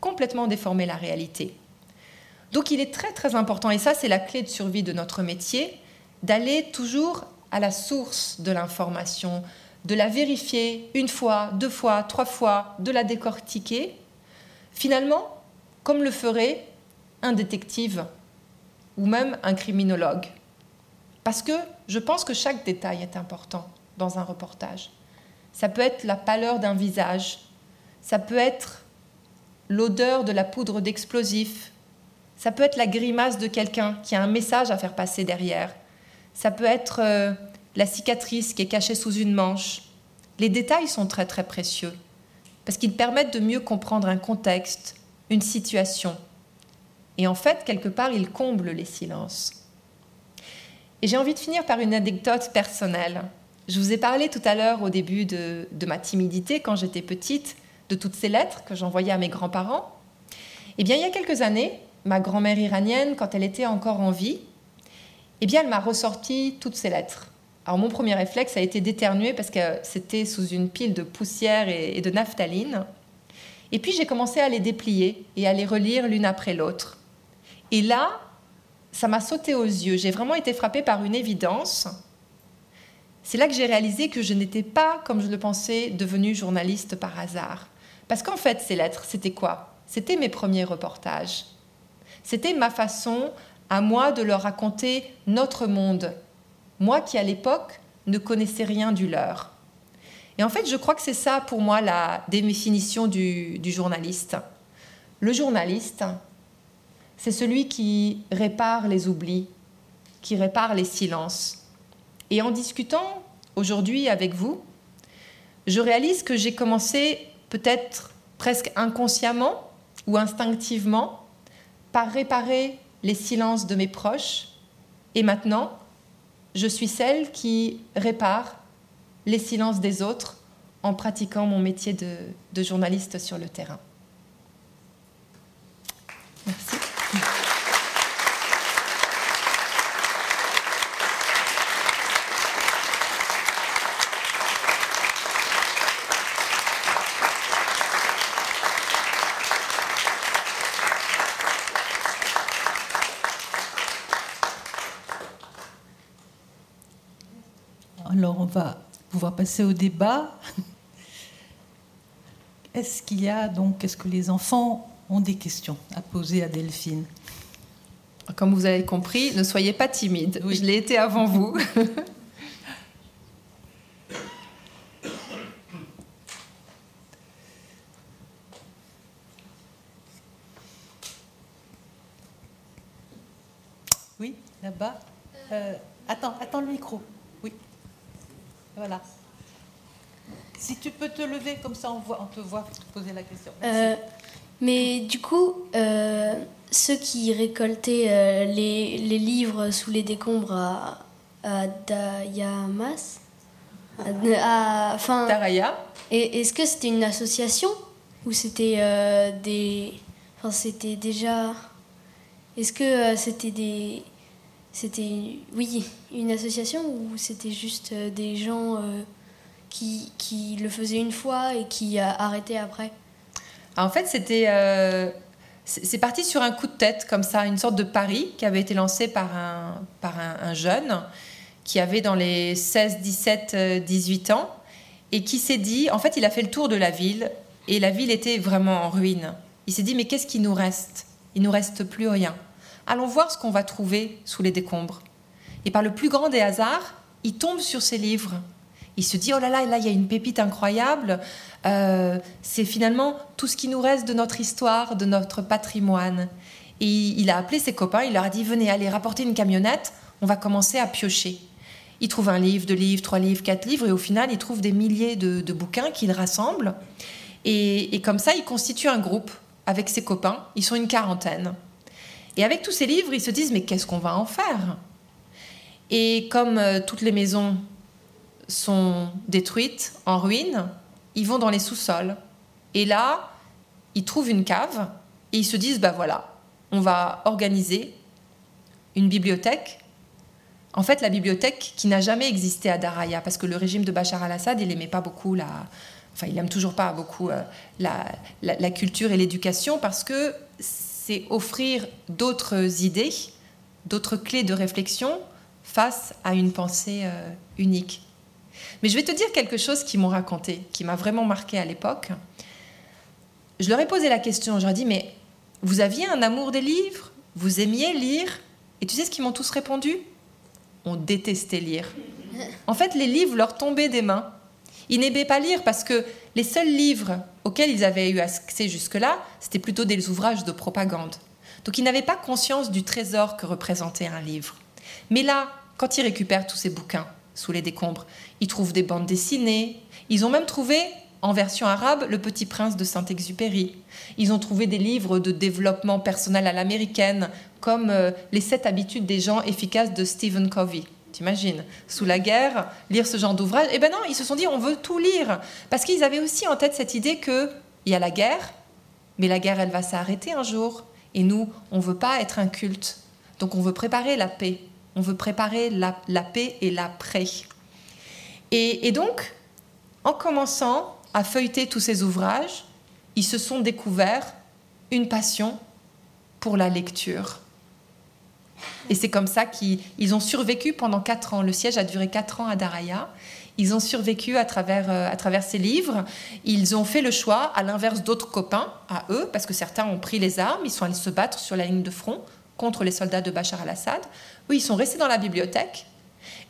complètement déformer la réalité. Donc il est très très important, et ça c'est la clé de survie de notre métier, d'aller toujours à la source de l'information, de la vérifier une fois, deux fois, trois fois, de la décortiquer, finalement, comme le ferait un détective ou même un criminologue. Parce que je pense que chaque détail est important dans un reportage. Ça peut être la pâleur d'un visage, ça peut être l'odeur de la poudre d'explosif, ça peut être la grimace de quelqu'un qui a un message à faire passer derrière, ça peut être euh, la cicatrice qui est cachée sous une manche. Les détails sont très très précieux parce qu'ils permettent de mieux comprendre un contexte, une situation. Et en fait, quelque part, ils comblent les silences. Et j'ai envie de finir par une anecdote personnelle. Je vous ai parlé tout à l'heure au début de, ma timidité quand j'étais petite, de toutes ces lettres que j'envoyais à mes grands-parents. Eh bien, il y a quelques années, ma grand-mère iranienne, quand elle était encore en vie, eh bien, elle m'a ressorti toutes ces lettres. Alors, mon premier réflexe a été d'éternuer parce que c'était sous une pile de poussière et de naphtaline. Et puis, j'ai commencé à les déplier et à les relire l'une après l'autre. Et là, ça m'a sauté aux yeux. J'ai vraiment été frappée par une évidence c'est là que j'ai réalisé que je n'étais pas, comme je le pensais, devenue journaliste par hasard. Parce qu'en fait, ces lettres, c'était quoi? C'était mes premiers reportages. C'était ma façon à moi de leur raconter notre monde. Moi qui, à l'époque, ne connaissais rien du leur. Et en fait, je crois que c'est ça pour moi la définition du, journaliste. Le journaliste, c'est celui qui répare les oublis, qui répare les silences, et en discutant aujourd'hui avec vous, je réalise que j'ai commencé peut-être presque inconsciemment ou instinctivement par réparer les silences de mes proches. Et maintenant, je suis celle qui répare les silences des autres en pratiquant mon métier de, journaliste sur le terrain. Merci. Alors on va pouvoir passer au débat. Est-ce qu'il y a donc, est-ce que les enfants ont des questions à poser à Delphine? Comme vous avez compris, ne soyez pas timide. Je l'ai été avant vous. Oui, là-bas. Euh, attends, attends le micro. Oui. Voilà. Si tu peux te lever, comme ça on, voit, on te voit poser la question. Euh, mais du coup, euh, ceux qui récoltaient les, les, livres sous les décombres à, à Dayamas, à, enfin, Daraya. Est-ce que c'était une association ou c'était des, enfin c'était déjà, est-ce que c'était des c'était, oui, une association ou c'était juste euh, des gens euh, qui, le faisaient une fois et qui a arrêté après ah, En fait, c'était. Euh, c'est parti sur un coup de tête, comme ça, une sorte de pari qui avait été lancé par un, par un, jeune qui avait dans les 16, 17, 18 ans et qui s'est dit, en fait, il a fait le tour de la ville et la ville était vraiment en ruine. Il s'est dit, mais qu'est-ce qui nous reste? Il nous reste plus rien allons voir ce qu'on va trouver sous les décombres. Et par le plus grand des hasards, il tombe sur ces livres. Il se dit, oh là là, là, il y a une pépite incroyable. Euh, c'est finalement tout ce qui nous reste de notre histoire, de notre patrimoine. Et il a appelé ses copains, il leur a dit, venez, allez, rapporter une camionnette, on va commencer à piocher. Il trouve un livre, deux livres, trois livres, quatre livres, et au final, il trouve des milliers de, bouquins qu'il rassemble. Et, et comme ça, il constitue un groupe avec ses copains. Ils sont une quarantaine. Et avec tous ces livres, ils se disent mais qu'est-ce qu'on va en faire? Et comme euh, toutes les maisons sont détruites, en ruine, ils vont dans les sous-sols. Et là, ils trouvent une cave et ils se disent bah voilà, on va organiser une bibliothèque. En fait, la bibliothèque qui n'a jamais existé à Daraya, parce que le régime de Bachar al-Assad, il n'aimait pas beaucoup la, enfin, il aime toujours pas beaucoup euh, la, la, culture et l'éducation parce que c'est offrir d'autres idées, d'autres clés de réflexion face à une pensée euh, unique. Mais je vais te dire quelque chose qu'ils m'ont raconté, qui m'a vraiment marqué à l'époque. Je leur ai posé la question, je leur ai dit, mais vous aviez un amour des livres? Vous aimiez lire? Et tu sais ce qu'ils m'ont tous répondu? On détestait lire. En fait, les livres leur tombaient des mains. Ils n'aimaient pas lire parce que les seuls livres auxquels ils avaient eu accès jusque-là, c'était plutôt des ouvrages de propagande. Donc ils n'avaient pas conscience du trésor que représentait un livre. Mais là, quand ils récupèrent tous ces bouquins sous les décombres, ils trouvent des bandes dessinées, ils ont même trouvé en version arabe Le Petit Prince de Saint-Exupéry. Ils ont trouvé des livres de développement personnel à l'américaine, comme euh, Les sept habitudes des gens efficaces de Stephen Covey. T'imagines? Sous la guerre, lire ce genre d'ouvrage. Eh ben non, ils se sont dit, on veut tout lire. Parce qu'ils avaient aussi en tête cette idée qu'il y a la guerre, mais la guerre, elle va s'arrêter un jour. Et nous, on ne veut pas être un culte. Donc on veut préparer la paix. On veut préparer la, paix et l'après. Et, et donc, en commençant à feuilleter tous ces ouvrages, ils se sont découverts une passion pour la lecture. Et c'est comme ça qu'ils ont survécu pendant quatre ans. Le siège a duré quatre ans à Daraya. Ils ont survécu à travers, euh, à travers ces livres. Ils ont fait le choix, à l'inverse d'autres copains, à eux, parce que certains ont pris les armes, ils sont allés se battre sur la ligne de front contre les soldats de Bachar al-Assad. Oui, ils sont restés dans la bibliothèque.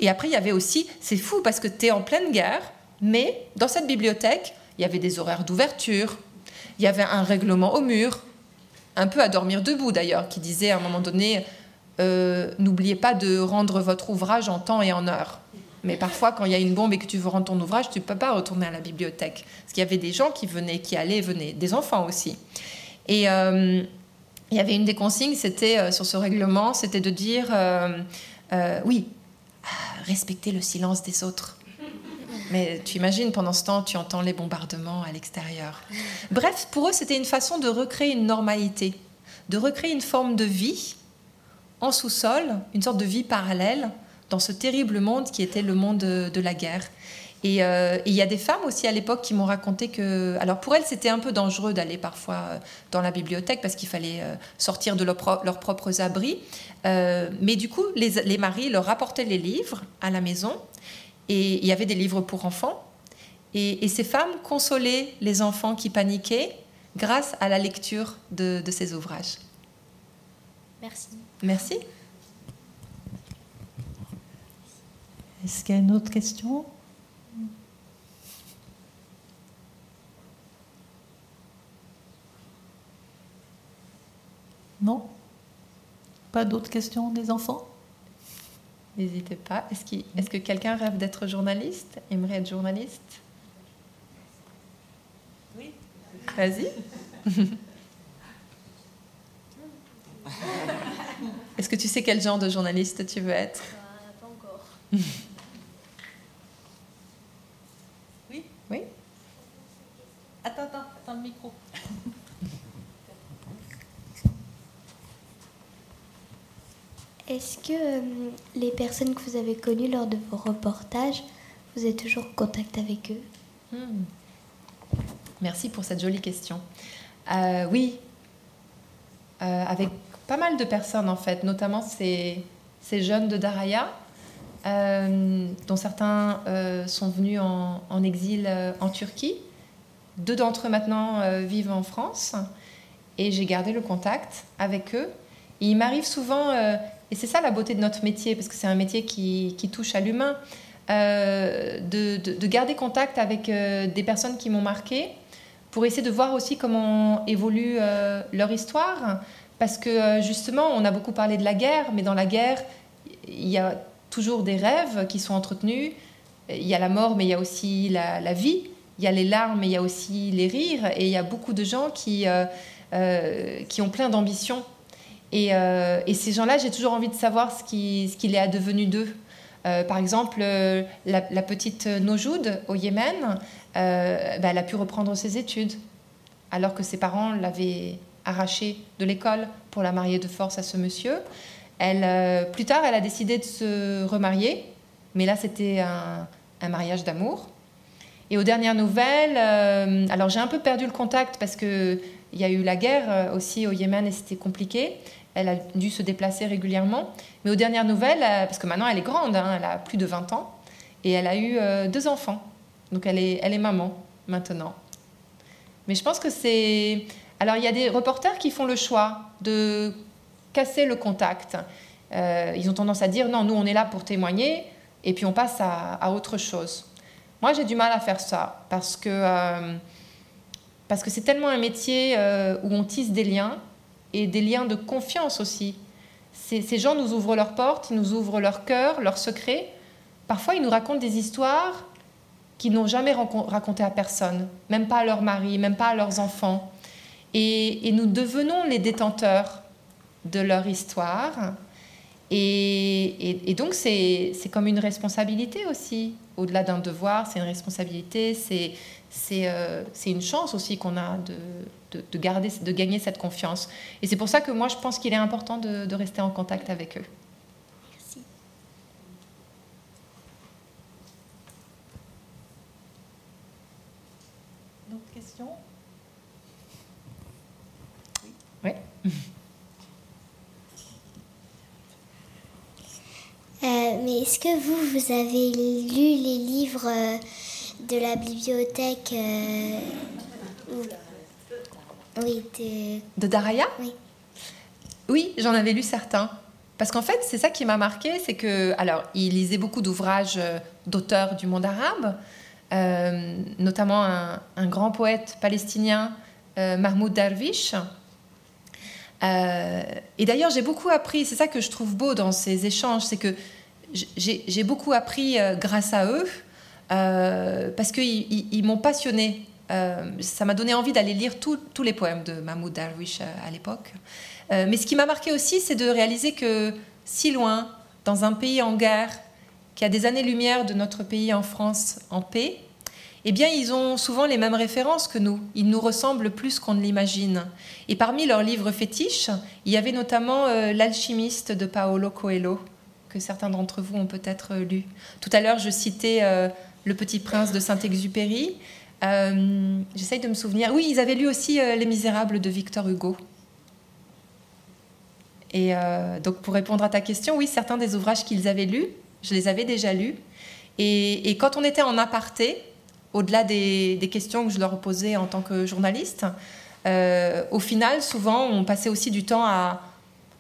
Et après, il y avait aussi, c'est fou parce que tu es en pleine guerre, mais dans cette bibliothèque, il y avait des horaires d'ouverture, il y avait un règlement au mur, un peu à dormir debout d'ailleurs, qui disait à un moment donné, euh, n'oubliez pas de rendre votre ouvrage en temps et en heure. Mais parfois, quand il y a une bombe et que tu veux rendre ton ouvrage, tu ne peux pas retourner à la bibliothèque. Parce qu'il y avait des gens qui venaient, qui allaient, venaient, des enfants aussi. Et euh, il y avait une des consignes, c'était euh, sur ce règlement, c'était de dire oui, respecter le silence des autres. Mais tu imagines, pendant ce temps, tu entends les bombardements à l'extérieur. Bref, pour eux, c'était une façon de recréer une normalité, de recréer une forme de vie en sous-sol, une sorte de vie parallèle dans ce terrible monde qui était le monde de, la guerre. Euh, et il y a des femmes aussi à l'époque qui m'ont raconté que, alors pour elles, c'était un peu dangereux d'aller parfois euh, dans la bibliothèque parce qu'il fallait euh, sortir de leurs propres abris. mais du coup, les, maris leur rapportaient les livres à la maison et il y avait des livres pour enfants. Et, ces femmes consolaient les enfants qui paniquaient grâce à la lecture de ces ouvrages. Merci. Merci. Est-ce qu'il y a une autre question Non Pas d'autres questions des enfants? N'hésitez pas. Est-ce est que quelqu'un rêve d'être journaliste Aimerait être journaliste? Oui. Vas-y. Est-ce que tu sais quel genre de journaliste tu veux être? Euh, Pas encore. oui Oui Attends, attends, attends le micro. Est-ce que euh, les personnes que vous avez connues lors de vos reportages, vous êtes toujours en contact avec eux hmm. Merci pour cette jolie question. Euh, oui, euh, avec pas mal de personnes en fait, notamment ces, jeunes de Daraya, dont certains sont venus en, en exil en Turquie. Deux d'entre eux maintenant vivent en France et j'ai gardé le contact avec eux. il m'arrive souvent, et c'est ça la beauté de notre métier, parce que c'est un métier qui, touche à l'humain, euh, de, garder contact avec euh, des personnes qui m'ont marqué pour essayer de voir aussi comment évolue euh, leur histoire. Parce que justement, on a beaucoup parlé de la guerre, mais dans la guerre, il y a toujours des rêves qui sont entretenus. Il y a la mort, mais il y a aussi la, vie. Il y a les larmes, mais il y a aussi les rires. Et il y a beaucoup de gens qui, qui ont plein d'ambitions euh, et, ces gens-là, j'ai toujours envie de savoir ce qu'il est advenu d'eux. Euh, par exemple, euh, la, petite Nojoud au Yémen, bah, elle a pu reprendre ses études, alors que ses parents l'avaient arrachée de l'école pour la marier de force à ce monsieur. Plus tard, elle a décidé de se remarier, mais là, c'était un, un, mariage d'amour. Et aux dernières nouvelles, alors j'ai un peu perdu le contact parce qu'il y a eu la guerre aussi au Yémen et c'était compliqué elle a dû se déplacer régulièrement. Mais aux dernières nouvelles, euh, parce que maintenant elle est grande, hein, elle a plus de 20 ans, et elle a eu euh, deux enfants. Donc elle est, elle est maman maintenant. Mais je pense que c'est... Alors il y a des reporters qui font le choix de casser le contact. Euh, ils ont tendance à dire non, nous on est là pour témoigner, et puis on passe à, autre chose. Moi j'ai du mal à faire ça, parce que... parce que c'est tellement un métier où on tisse des liens, et des liens de confiance aussi. Ces, gens nous ouvrent leurs portes, ils nous ouvrent leur cœur, leurs secrets. Parfois, ils nous racontent des histoires qu'ils n'ont jamais racontées à personne, même pas à leur mari, même pas à leurs enfants. Et, nous devenons les détenteurs de leur histoire. Et, donc, c'est comme une responsabilité aussi. Au-delà d'un devoir, c'est une responsabilité, c'est euh, une chance aussi qu'on a de, de, garder, de gagner cette confiance. Et c'est pour ça que moi, je pense qu'il est important de, rester en contact avec eux. Merci. D'autres questions Oui. Euh, mais est-ce que vous, vous avez lu les livres euh, de la bibliothèque euh, oui, de... Daraya Oui. Oui, j'en avais lu certains. Parce qu'en fait, c'est ça qui m'a marqué, c'est que, alors, il lisait beaucoup d'ouvrages euh, d'auteurs du monde arabe, euh, notamment un, grand poète palestinien, euh, Mahmoud Darwish. Et d'ailleurs, j'ai beaucoup appris, c'est ça que je trouve beau dans ces échanges, c'est que j'ai beaucoup appris grâce à eux, parce qu'ils m'ont passionné euh, ça m'a donné envie d'aller lire tous les poèmes de Mahmoud Darwish euh, à l'époque. Euh, mais ce qui m'a marqué aussi, c'est de réaliser que si loin, dans un pays en guerre, qui a des années-lumière de notre pays en France en paix, eh bien, ils ont souvent les mêmes références que nous. Ils nous ressemblent plus qu'on ne l'imagine. Et parmi leurs livres fétiches, il y avait notamment L'alchimiste de Paolo Coelho, que certains d'entre vous ont peut-être lu. Tout à l'heure, je citais Le Petit Prince de Saint-Exupéry. Euh, j'essaye de me souvenir. Oui, ils avaient lu aussi euh, Les Misérables de Victor Hugo. Et euh, donc, pour répondre à ta question, oui, certains des ouvrages qu'ils avaient lus, je les avais déjà lus. Et, quand on était en aparté, au-delà des, questions que je leur posais en tant que journaliste, au final, souvent, on passait aussi du temps à.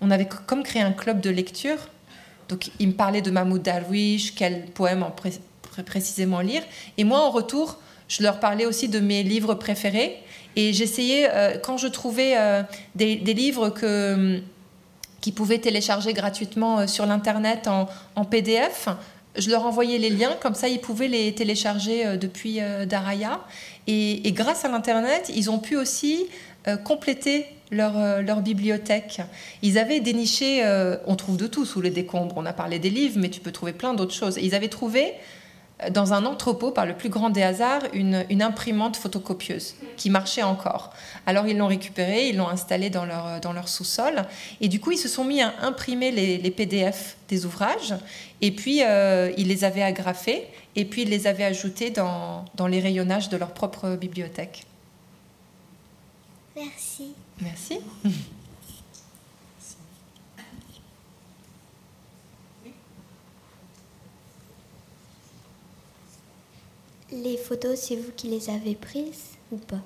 On avait comme créé un club de lecture. Donc, ils me parlaient de Mahmoud Darwish, quel poème en précisément lire. Et moi, en retour, je leur parlais aussi de mes livres préférés. Et j'essayais, euh, quand je trouvais euh, des, livres que, qu'ils pouvaient télécharger gratuitement sur l'Internet en, PDF. Je leur envoyais les liens, comme ça ils pouvaient les télécharger depuis Daraya. Et, grâce à l'Internet, ils ont pu aussi compléter leur, leur, bibliothèque. Ils avaient déniché, on trouve de tout sous les décombres, on a parlé des livres, mais tu peux trouver plein d'autres choses. Ils avaient trouvé dans un entrepôt, par le plus grand des hasards, une, imprimante photocopieuse qui marchait encore. Alors ils l'ont récupérée, ils l'ont installée dans leur, dans leur sous-sol, et du coup ils se sont mis à imprimer les, PDF des ouvrages, et puis euh, ils les avaient agrafés, et puis ils les avaient ajoutés dans, dans les rayonnages de leur propre bibliothèque. Merci. Merci. Les photos, c'est vous qui les avez prises ou pas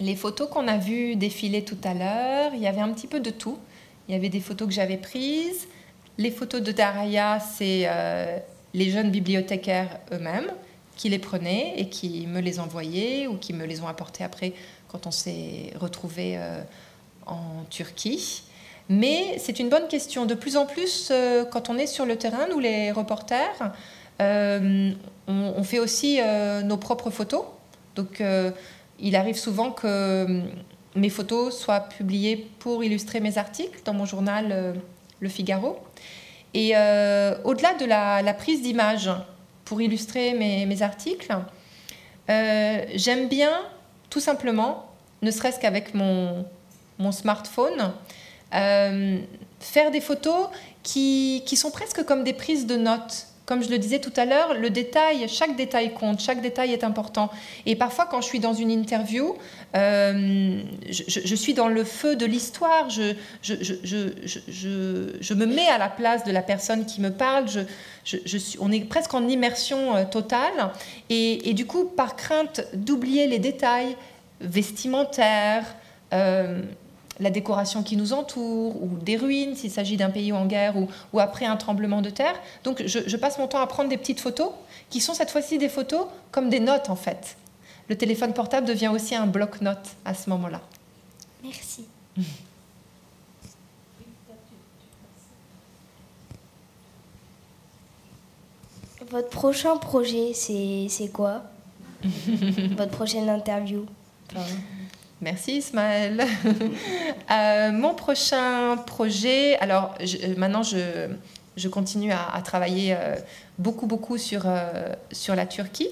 Les photos qu'on a vues défiler tout à l'heure, il y avait un petit peu de tout. Il y avait des photos que j'avais prises. Les photos de Daraya, c'est euh, les jeunes bibliothécaires eux-mêmes qui les prenaient et qui me les envoyaient ou qui me les ont apportées après quand on s'est retrouvés euh, en Turquie. Mais c'est une bonne question. De plus en plus, euh, quand on est sur le terrain, nous les reporters, euh, on, fait aussi euh, nos propres photos. Donc, euh, il arrive souvent que mes photos soient publiées pour illustrer mes articles dans mon journal Le Figaro. Et au-delà de la, prise d'image pour illustrer mes, articles, j'aime bien tout simplement, ne serait-ce qu'avec mon, smartphone, faire des photos qui, sont presque comme des prises de notes. Comme je le disais tout à l'heure, le détail, chaque détail compte, chaque détail est important. Et parfois, quand je suis dans une interview, euh, je, suis dans le feu de l'histoire, je, me mets à la place de la personne qui me parle, on est presque en immersion euh, totale. Et, du coup, par crainte d'oublier les détails vestimentaires, euh, la décoration qui nous entoure, ou des ruines s'il s'agit d'un pays en guerre, ou, après un tremblement de terre. Donc je, passe mon temps à prendre des petites photos, qui sont cette fois-ci des photos comme des notes en fait. Le téléphone portable devient aussi un bloc-notes à ce moment-là. Merci. Votre prochain projet, c'est quoi? Votre prochaine interview? Merci Ismaël. Euh, mon prochain projet, alors euh, maintenant je, continue à, travailler euh, beaucoup beaucoup sur, la Turquie.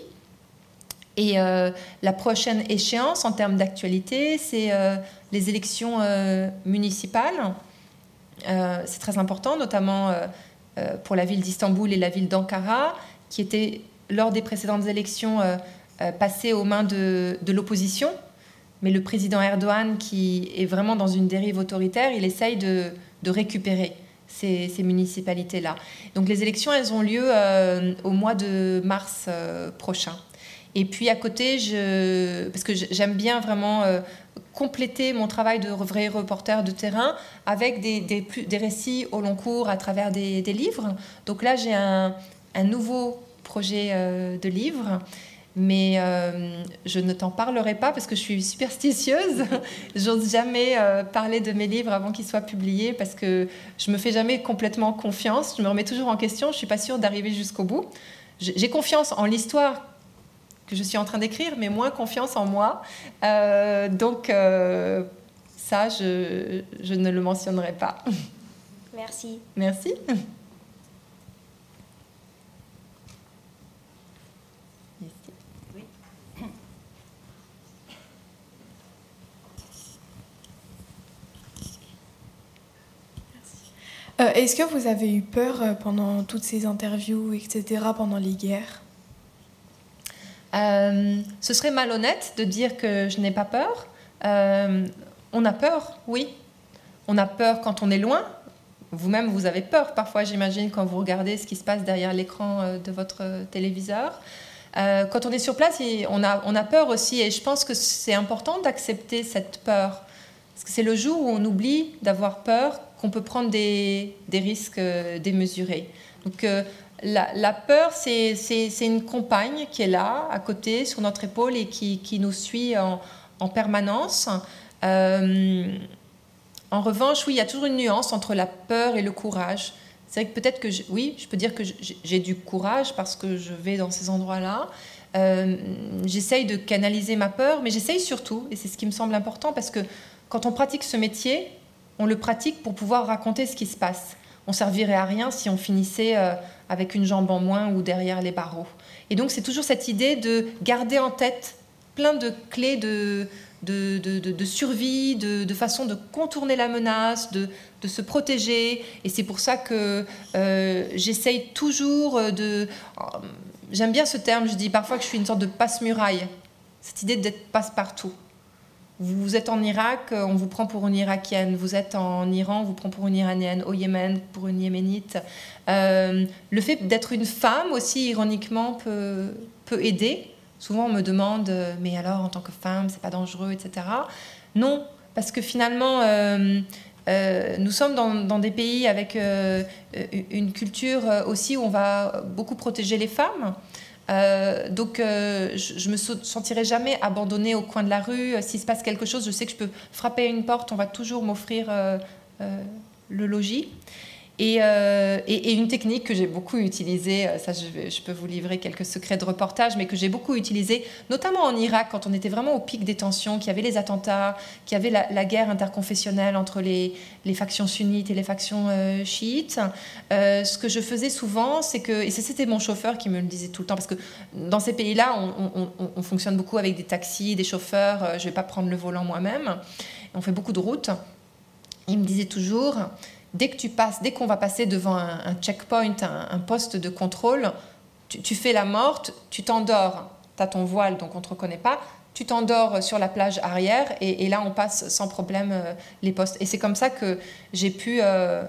Et la prochaine échéance en termes d'actualité, c'est les élections municipales. c'est très important, notamment pour la ville d'Istanbul et la ville d'Ankara, qui étaient lors des précédentes élections passées aux mains de l'opposition mais le président Erdogan, qui est vraiment dans une dérive autoritaire, il essaye de, récupérer ces, municipalités-là. Donc les élections, elles ont lieu euh, au mois de mars euh, prochain. Et puis à côté, parce que j'aime bien vraiment euh, compléter mon travail de vrai reporter de terrain avec des, récits au long cours à travers des, livres. Donc là, j'ai un, nouveau projet de livre mais euh, je ne t'en parlerai pas parce que je suis superstitieuse. J'ose jamais euh, parler de mes livres avant qu'ils soient publiés parce que je me fais jamais complètement confiance. Je me remets toujours en question. Je suis pas sûre d'arriver jusqu'au bout. J'ai confiance en l'histoire que je suis en train d'écrire, mais moins confiance en moi. Euh, donc ça, je, je ne le mentionnerai pas. Merci. Merci. Euh, est-ce que vous avez eu peur euh, pendant toutes ces interviews, etc., pendant les guerres? Euh, Ce serait malhonnête de dire que je n'ai pas peur. on a peur, oui. On a peur quand on est loin. Vous-même, vous avez peur parfois, j'imagine, quand vous regardez ce qui se passe derrière l'écran de votre téléviseur. quand on est sur place, on a, on a peur aussi. Et je pense que c'est important d'accepter cette peur. Parce que c'est le jour où on oublie d'avoir peur qu'on peut prendre des, risques euh, démesurés. Donc euh, la, peur, c'est une compagne qui est là, à côté, sur notre épaule et qui, nous suit en, permanence. Euh, En revanche, oui, il y a toujours une nuance entre la peur et le courage. C'est vrai que peut-être que, oui, je peux dire que j'ai du courage parce que je vais dans ces endroits-là. J'essaye de canaliser ma peur, mais j'essaye surtout, et c'est ce qui me semble important, parce que quand on pratique ce métier, on le pratique pour pouvoir raconter ce qui se passe. On servirait à rien si on finissait euh, avec une jambe en moins ou derrière les barreaux. Et donc c'est toujours cette idée de garder en tête plein de clés de, de, de, survie, de, façon de contourner la menace, de, se protéger. Et c'est pour ça que euh, j'essaye toujours de... J'aime bien ce terme, je dis parfois que je suis une sorte de passe-muraille. Cette idée d'être passe-partout. Vous êtes en Irak, on vous prend pour une Irakienne. Vous êtes en Iran, on vous prend pour une Iranienne. Au Yémen, pour une Yéménite. Euh, le fait d'être une femme aussi, ironiquement, peut, peut aider. Souvent, on me demande, mais alors, en tant que femme, c'est pas dangereux, etc. Non, parce que finalement, euh, euh, nous sommes dans, des pays avec euh, une culture aussi où on va beaucoup protéger les femmes. Donc, je, ne me sentirai jamais abandonnée au coin de la rue. S'il se passe quelque chose, je sais que je peux frapper à une porte, on va toujours m'offrir le logis. Euh, et, une technique que j'ai beaucoup utilisée, euh, ça je, peux vous livrer quelques secrets de reportage, mais que j'ai beaucoup utilisée, notamment en Irak, quand on était vraiment au pic des tensions, qu'il y avait les attentats, qu'il y avait la, guerre interconfessionnelle entre les, factions sunnites et les factions euh, chiites. ce que je faisais souvent, c'est que, et c'était mon chauffeur qui me le disait tout le temps, parce que dans ces pays-là, on, on, fonctionne beaucoup avec des taxis, des chauffeurs, je ne vais pas prendre le volant moi-même, on fait beaucoup de routes. Il me disait toujours, dès que tu passes, dès qu'on va passer devant un, checkpoint, un, poste de contrôle, tu, fais la morte, tu t'endors. Tu as ton voile, donc on ne te reconnaît pas. Tu t'endors sur la plage arrière et, là, on passe sans problème euh, les postes. Et c'est comme ça que j'ai pu, euh,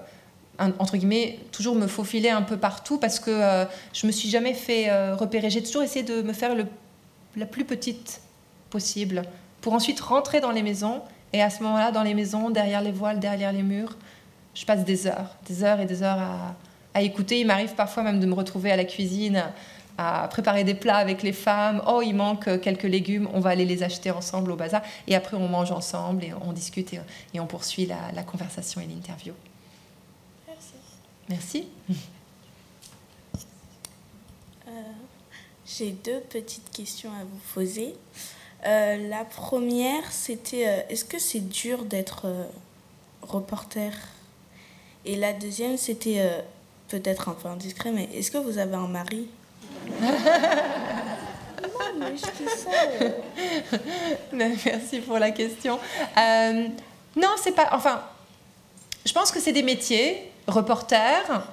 entre guillemets, toujours me faufiler un peu partout parce que euh, je me suis jamais fait repérer. J'ai toujours essayé de me faire la plus petite possible pour ensuite rentrer dans les maisons. Et à ce moment-là, dans les maisons, derrière les voiles, derrière les murs, je passe des heures, des heures et des heures à, écouter. Il m'arrive parfois même de me retrouver à la cuisine à préparer des plats avec les femmes. Oh, il manque quelques légumes, on va aller les acheter ensemble au bazar. Et après, on mange ensemble et on discute et, on poursuit la, conversation et l'interview. Merci. Merci. Euh, j'ai deux petites questions à vous poser. Euh, la première, c'était euh, est-ce que c'est dur d'être reporter? Et la deuxième, c'était euh, peut-être un peu indiscret, mais est-ce que vous avez un mari? Non, mais je ça. Merci pour la question. Euh, non, c'est pas. Enfin, je pense que c'est des métiers, reporter,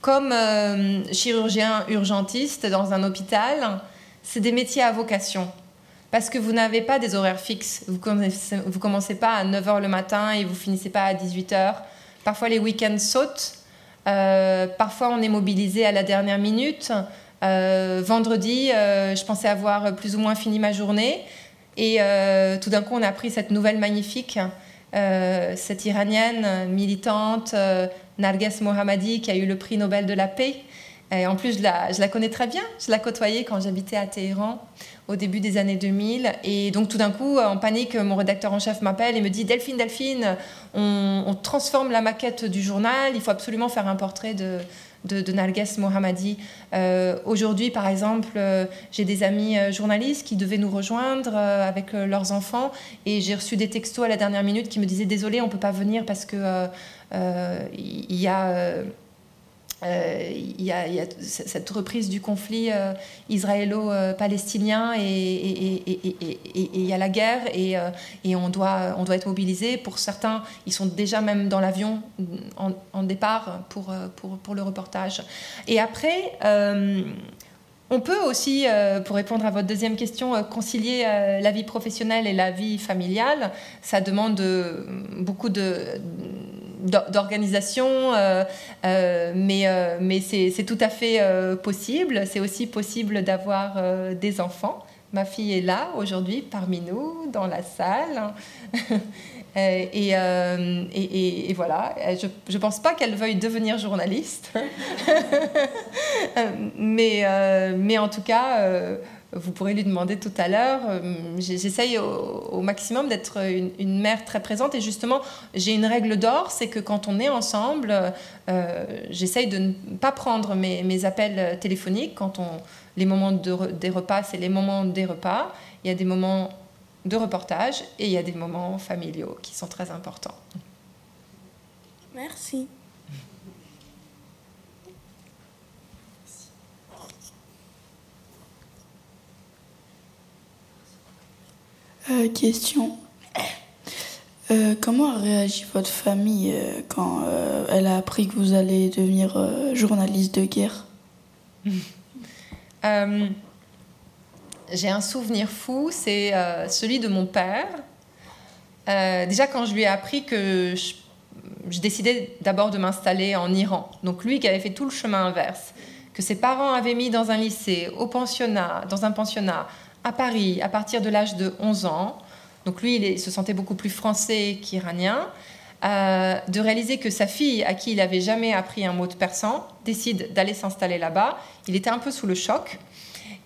comme euh, chirurgien urgentiste dans un hôpital, c'est des métiers à vocation. Parce que vous n'avez pas des horaires fixes. Vous ne vous commencez pas à 9h le matin et vous finissez pas à 18h. Parfois, les week-ends sautent. Euh, parfois, on est mobilisé à la dernière minute. Euh, vendredi, euh, je pensais avoir plus ou moins fini ma journée. Et tout d'un coup, on a pris cette nouvelle magnifique, cette iranienne militante, Narges Mohammadi, qui a eu le prix Nobel de la paix. En plus, je la, connais très bien. Je la côtoyais quand j'habitais à Téhéran au début des années 2000. Et donc tout d'un coup, en panique, mon rédacteur en chef m'appelle et me dit Delphine, Delphine, on, transforme la maquette du journal, il faut absolument faire un portrait de, de, Narges Mohammadi. Euh, aujourd'hui, par exemple, euh, j'ai des amis euh, journalistes qui devaient nous rejoindre avec leurs enfants et j'ai reçu des textos à la dernière minute qui me disaient Désolé, on ne peut pas venir parce que il y a euh, il y, a, cette reprise du conflit euh, israélo-palestinien et il y a la guerre et, euh, et, on, doit, on doit être mobilisé. Pour certains, ils sont déjà même dans l'avion en, départ pour, pour, le reportage. Et après, on peut aussi, pour répondre à votre deuxième question, concilier la vie professionnelle et la vie familiale. Ça demande beaucoup de d'organisation, euh, euh, mais, euh, mais c'est tout à fait possible. C'est aussi possible d'avoir des enfants. Ma fille est là aujourd'hui parmi nous, dans la salle. et, et, voilà, je ne pense pas qu'elle veuille devenir journaliste. mais, mais en tout cas, vous pourrez lui demander tout à l'heure. J'essaye au, maximum d'être une, mère très présente et justement, j'ai une règle d'or, c'est que quand on est ensemble, j'essaye de ne pas prendre mes, appels téléphoniques. Quand on, les moments de, des repas, c'est les moments des repas. Il y a des moments de reportage et il y a des moments familiaux qui sont très importants. Merci. Euh, question. Euh, comment a réagi votre famille euh, quand elle a appris que vous allez devenir journaliste de guerre? J'ai un souvenir fou, c'est celui de mon père. déjà quand je lui ai appris que je je décidais d'abord de m'installer en Iran. Donc lui qui avait fait tout le chemin inverse, que ses parents avaient mis dans un lycée, au pensionnat, dans un pensionnat à Paris à partir de l'âge de 11 ans. Donc lui, il se sentait beaucoup plus français qu'iranien. Euh, de réaliser que sa fille, à qui il n'avait jamais appris un mot de persan, décide d'aller s'installer là-bas. Il était un peu sous le choc.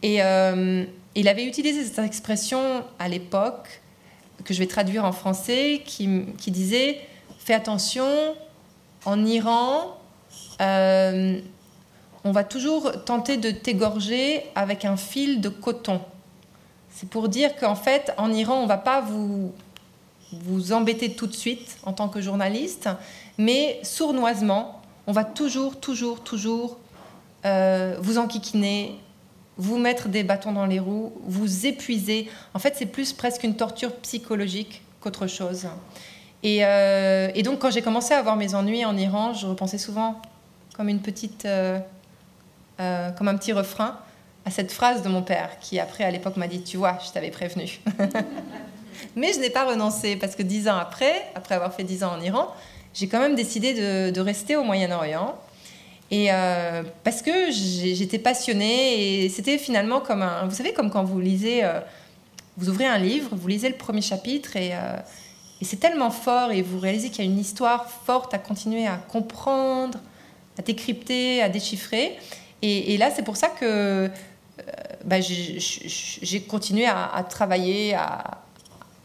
Et euh, il avait utilisé cette expression à l'époque, que je vais traduire en français, qui, disait fais attention, en Iran, euh, on va toujours tenter de t'égorger avec un fil de coton. C'est pour dire qu'en fait, en Iran, on ne va pas vous, vous embêter tout de suite en tant que journaliste, mais sournoisement, on va toujours, toujours, toujours euh, vous enquiquiner, vous mettre des bâtons dans les roues, vous épuiser. En fait, c'est plus presque une torture psychologique qu'autre chose. Euh, et, donc, quand j'ai commencé à avoir mes ennuis en Iran, je repensais souvent comme une petite, euh, euh, comme un petit refrain à cette phrase de mon père, qui après à l'époque m'a dit, tu vois, je t'avais prévenu. Mais je n'ai pas renoncé parce que dix ans après, après avoir fait dix ans en Iran, j'ai quand même décidé de, rester au Moyen-Orient. Et parce que j'étais passionnée et c'était finalement comme un, vous savez, comme quand vous lisez, vous ouvrez un livre, vous lisez le premier chapitre et et c'est tellement fort et vous réalisez qu'il y a une histoire forte à continuer à comprendre, à décrypter, à déchiffrer. Et, là, c'est pour ça que euh, bah, j'ai continué à, travailler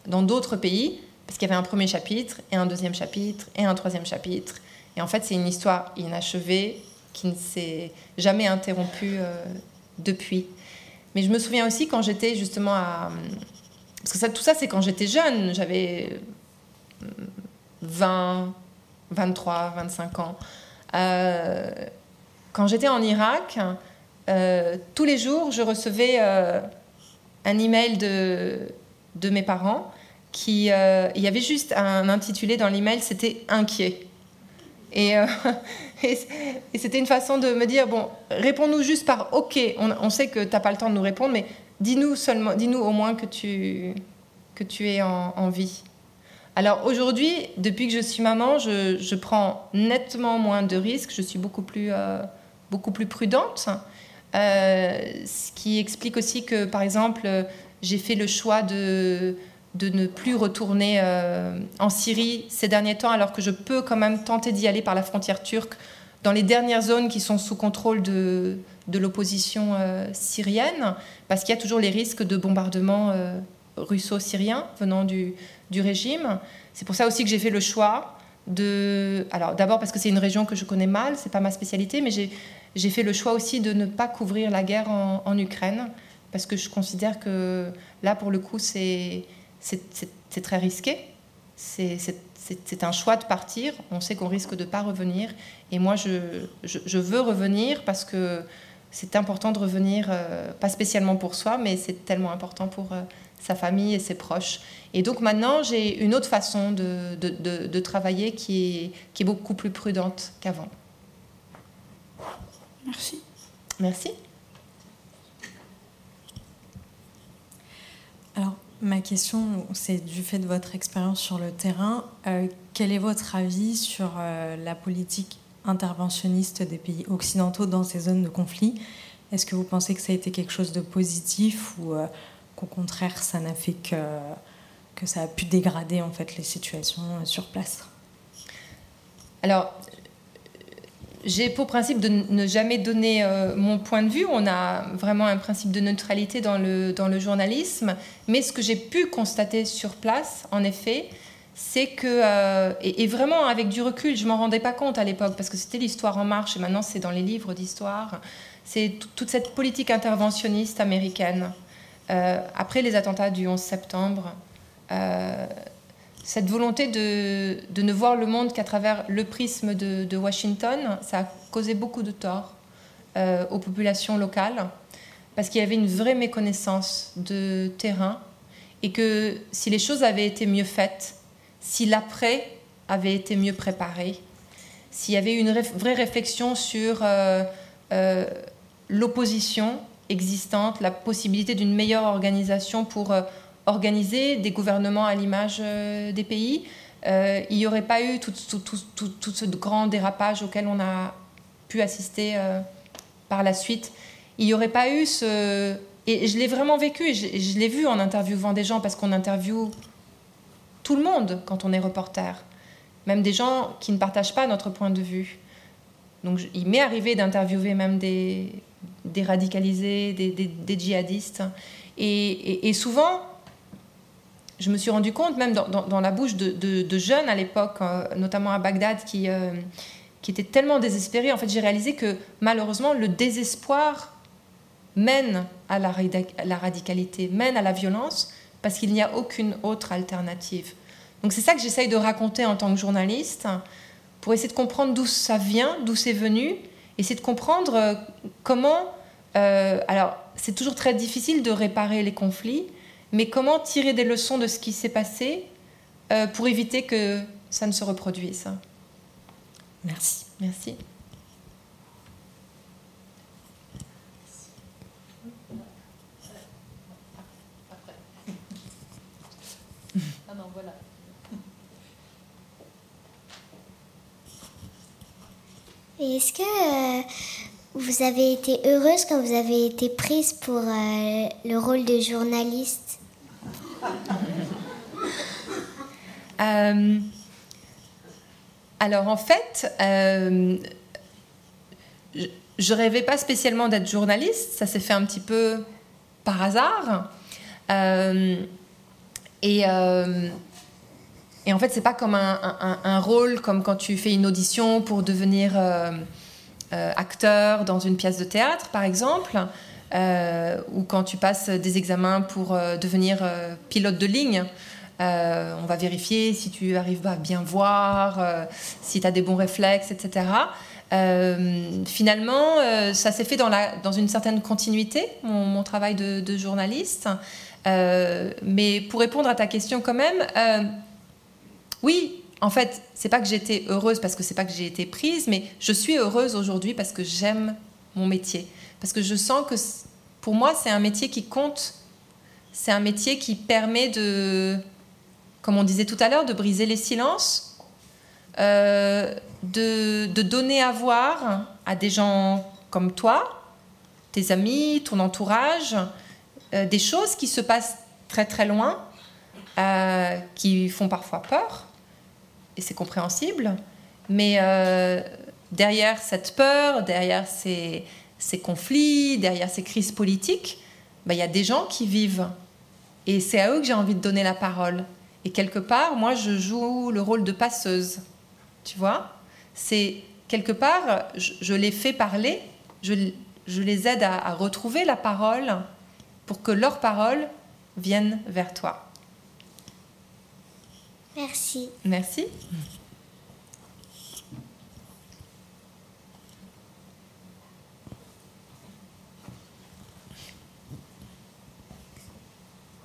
dans d'autres pays, parce qu'il y avait un premier chapitre, et un deuxième chapitre, et un troisième chapitre. Et en fait, c'est une histoire inachevée qui ne s'est jamais interrompue euh, depuis. Mais je me souviens aussi quand j'étais justement à... Parce que tout ça, c'est quand j'étais jeune. J'avais 20, 23, 25 ans. Euh, quand j'étais en Irak, euh, tous les jours, je recevais euh, un email de, de mes parents qui, il y avait juste un intitulé dans l'email, c'était inquiet. Et, c'était une façon de me dire bon, réponds-nous juste par OK. On, sait que tu n'as pas le temps de nous répondre, mais dis-nous seulement, dis-nous au moins que tu que tu es en, vie. Alors aujourd'hui, depuis que je suis maman, je, prends nettement moins de risques, je suis beaucoup plus, euh, beaucoup plus prudente. Euh, ce qui explique aussi que, par exemple, j'ai fait le choix de, ne plus retourner euh, en Syrie ces derniers temps, alors que je peux quand même tenter d'y aller par la frontière turque dans les dernières zones qui sont sous contrôle de, l'opposition syrienne, parce qu'il y a toujours les risques de bombardement russo-syrien venant du, régime. C'est pour ça aussi que j'ai fait le choix de... Alors d'abord parce que c'est une région que je connais mal, c'est pas ma spécialité, mais j'ai fait le choix aussi de ne pas couvrir la guerre en, Ukraine, parce que je considère que là, pour le coup, c'est très risqué. C'est un choix de partir. On sait qu'on risque de ne pas revenir. Et moi, je, veux revenir parce que c'est important de revenir, euh, pas spécialement pour soi, mais c'est tellement important pour, euh, sa famille et ses proches. Et donc maintenant, j'ai une autre façon de, travailler qui est beaucoup plus prudente qu'avant. Merci. Merci. Alors, ma question, c'est du fait de votre expérience sur le terrain, euh, quel est votre avis sur euh, la politique interventionniste des pays occidentaux dans ces zones de conflit? Est-ce que vous pensez que ça a été quelque chose de positif ou euh, qu'au contraire, ça n'a fait que, que ça a pu dégrader en fait les situations sur place? Alors, j'ai pour principe de ne jamais donner euh, mon point de vue. On a vraiment un principe de neutralité dans le, dans le journalisme. Mais ce que j'ai pu constater sur place, en effet, c'est que, euh, et, vraiment avec du recul, je m'en rendais pas compte à l'époque, parce que c'était l'histoire en marche, et maintenant c'est dans les livres d'histoire, c'est toute cette politique interventionniste américaine. Euh, après les attentats du 11 septembre, cette volonté de, ne voir le monde qu'à travers le prisme de, de, Washington, ça a causé beaucoup de tort euh, aux populations locales, parce qu'il y avait une vraie méconnaissance de terrain, et que si les choses avaient été mieux faites, si l'après avait été mieux préparé, s'il y avait eu une vraie réflexion sur euh, euh, l'opposition existante, la possibilité d'une meilleure organisation pour organiser des gouvernements à l'image euh, des pays, euh, il n'y aurait pas eu tout, ce grand dérapage auquel on a pu assister euh, par la suite. Il n'y aurait pas eu ce... Et je l'ai vraiment vécu, je, l'ai vu en interviewant des gens, parce qu'on interviewe tout le monde quand on est reporter, même des gens qui ne partagent pas notre point de vue. Donc il m'est arrivé d'interviewer même des, des radicalisés, des, djihadistes. Et, souvent, je me suis rendu compte, même dans, la bouche de, jeunes à l'époque, euh, notamment à Bagdad, qui, euh, étaient tellement désespérés. En fait, j'ai réalisé que malheureusement, le désespoir mène à la, radicalité, mène à la violence, parce qu'il n'y a aucune autre alternative. Donc c'est ça que j'essaye de raconter en tant que journaliste, pour essayer de comprendre d'où ça vient, d'où c'est venu, essayer de comprendre euh, comment... alors, c'est toujours très difficile de réparer les conflits, mais comment tirer des leçons de ce qui s'est passé euh, pour éviter que ça ne se reproduise? Merci. Merci. Ah. Est-ce que euh, vous avez été heureuse quand vous avez été prise pour euh, le rôle de journaliste? Euh, alors en fait, euh, je, rêvais pas spécialement d'être journaliste, ça s'est fait un petit peu par hasard. Euh, et, et, en fait, c'est pas comme un, rôle comme quand tu fais une audition pour devenir acteur dans une pièce de théâtre, par exemple. Ou quand tu passes des examens pour devenir pilote de ligne. Euh, on va vérifier si tu arrives à bien voir, euh, si tu as des bons réflexes, etc. Euh, finalement, ça s'est fait dans, une certaine continuité, mon, travail de, journaliste. mais pour répondre à ta question quand même, oui, en fait, c'est pas que j'étais heureuse parce que c'est pas que j'ai été prise, mais je suis heureuse aujourd'hui parce que j'aime mon métier. Parce que je sens que pour moi, c'est un métier qui compte. C'est un métier qui permet de, comme on disait tout à l'heure, de briser les silences, euh, de, donner à voir à des gens comme toi, tes amis, ton entourage, euh, des choses qui se passent très très loin, euh, qui font parfois peur, et c'est compréhensible, mais derrière cette peur, derrière ces, conflits, derrière ces crises politiques, bah, il y a des gens qui vivent. Et c'est à eux que j'ai envie de donner la parole. Et quelque part, moi, je joue le rôle de passeuse. Tu vois? C'est quelque part, je, les fais parler, je, les aide à, à, retrouver la parole pour que leur parole vienne vers toi. Merci. Merci.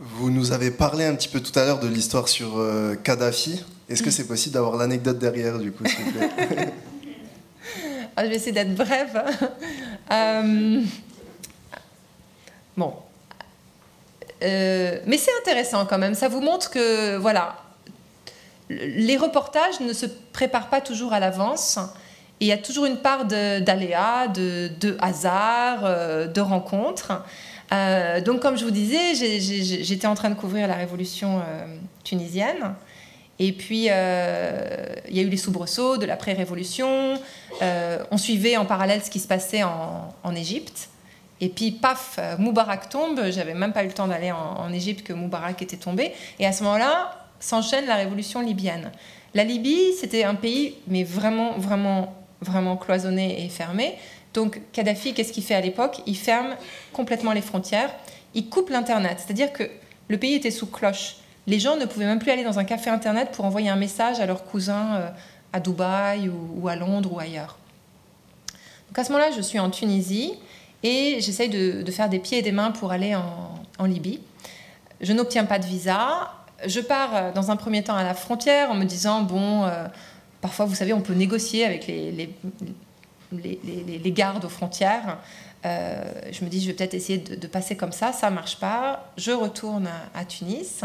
Vous nous avez parlé un petit peu tout à l'heure de l'histoire sur euh, Kadhafi. Est-ce que c'est possible d'avoir l'anecdote derrière, du coup, s'il vous plaît? Ah, Je vais essayer d'être brève. Euh, bon. Euh, mais c'est intéressant quand même. Ça vous montre que, voilà, les reportages ne se préparent pas toujours à l'avance. Et il y a toujours une part d'aléas, de, de, hasard, de rencontres. Euh, donc, comme je vous disais, j'étais en train de couvrir la révolution euh, tunisienne. Et puis, euh, il y a eu les soubresauts de l'après-révolution. on suivait en parallèle ce qui se passait en Égypte. Et puis, paf, Moubarak tombe. J'avais même pas eu le temps d'aller en Égypte que Moubarak était tombé. Et à ce moment-là, s'enchaîne la révolution libyenne. La Libye, c'était un pays, mais vraiment, vraiment, vraiment cloisonné et fermé. Donc, Kadhafi, qu'est-ce qu'il fait à l'époque? Il ferme complètement les frontières. Il coupe l'Internet. C'est-à-dire que le pays était sous cloche. Les gens ne pouvaient même plus aller dans un café Internet pour envoyer un message à leurs cousins euh, à Dubaï ou, à Londres ou ailleurs. Donc, à ce moment-là, je suis en Tunisie et j'essaye de, faire des pieds et des mains pour aller en Libye. Je n'obtiens pas de visa je pars euh, dans un premier temps à la frontière en me disant, bon, euh, parfois, vous savez, on peut négocier avec les, les, gardes aux frontières. Euh, je me dis, je vais peut-être essayer de, passer comme ça, ça marche pas. Je retourne à, Tunis.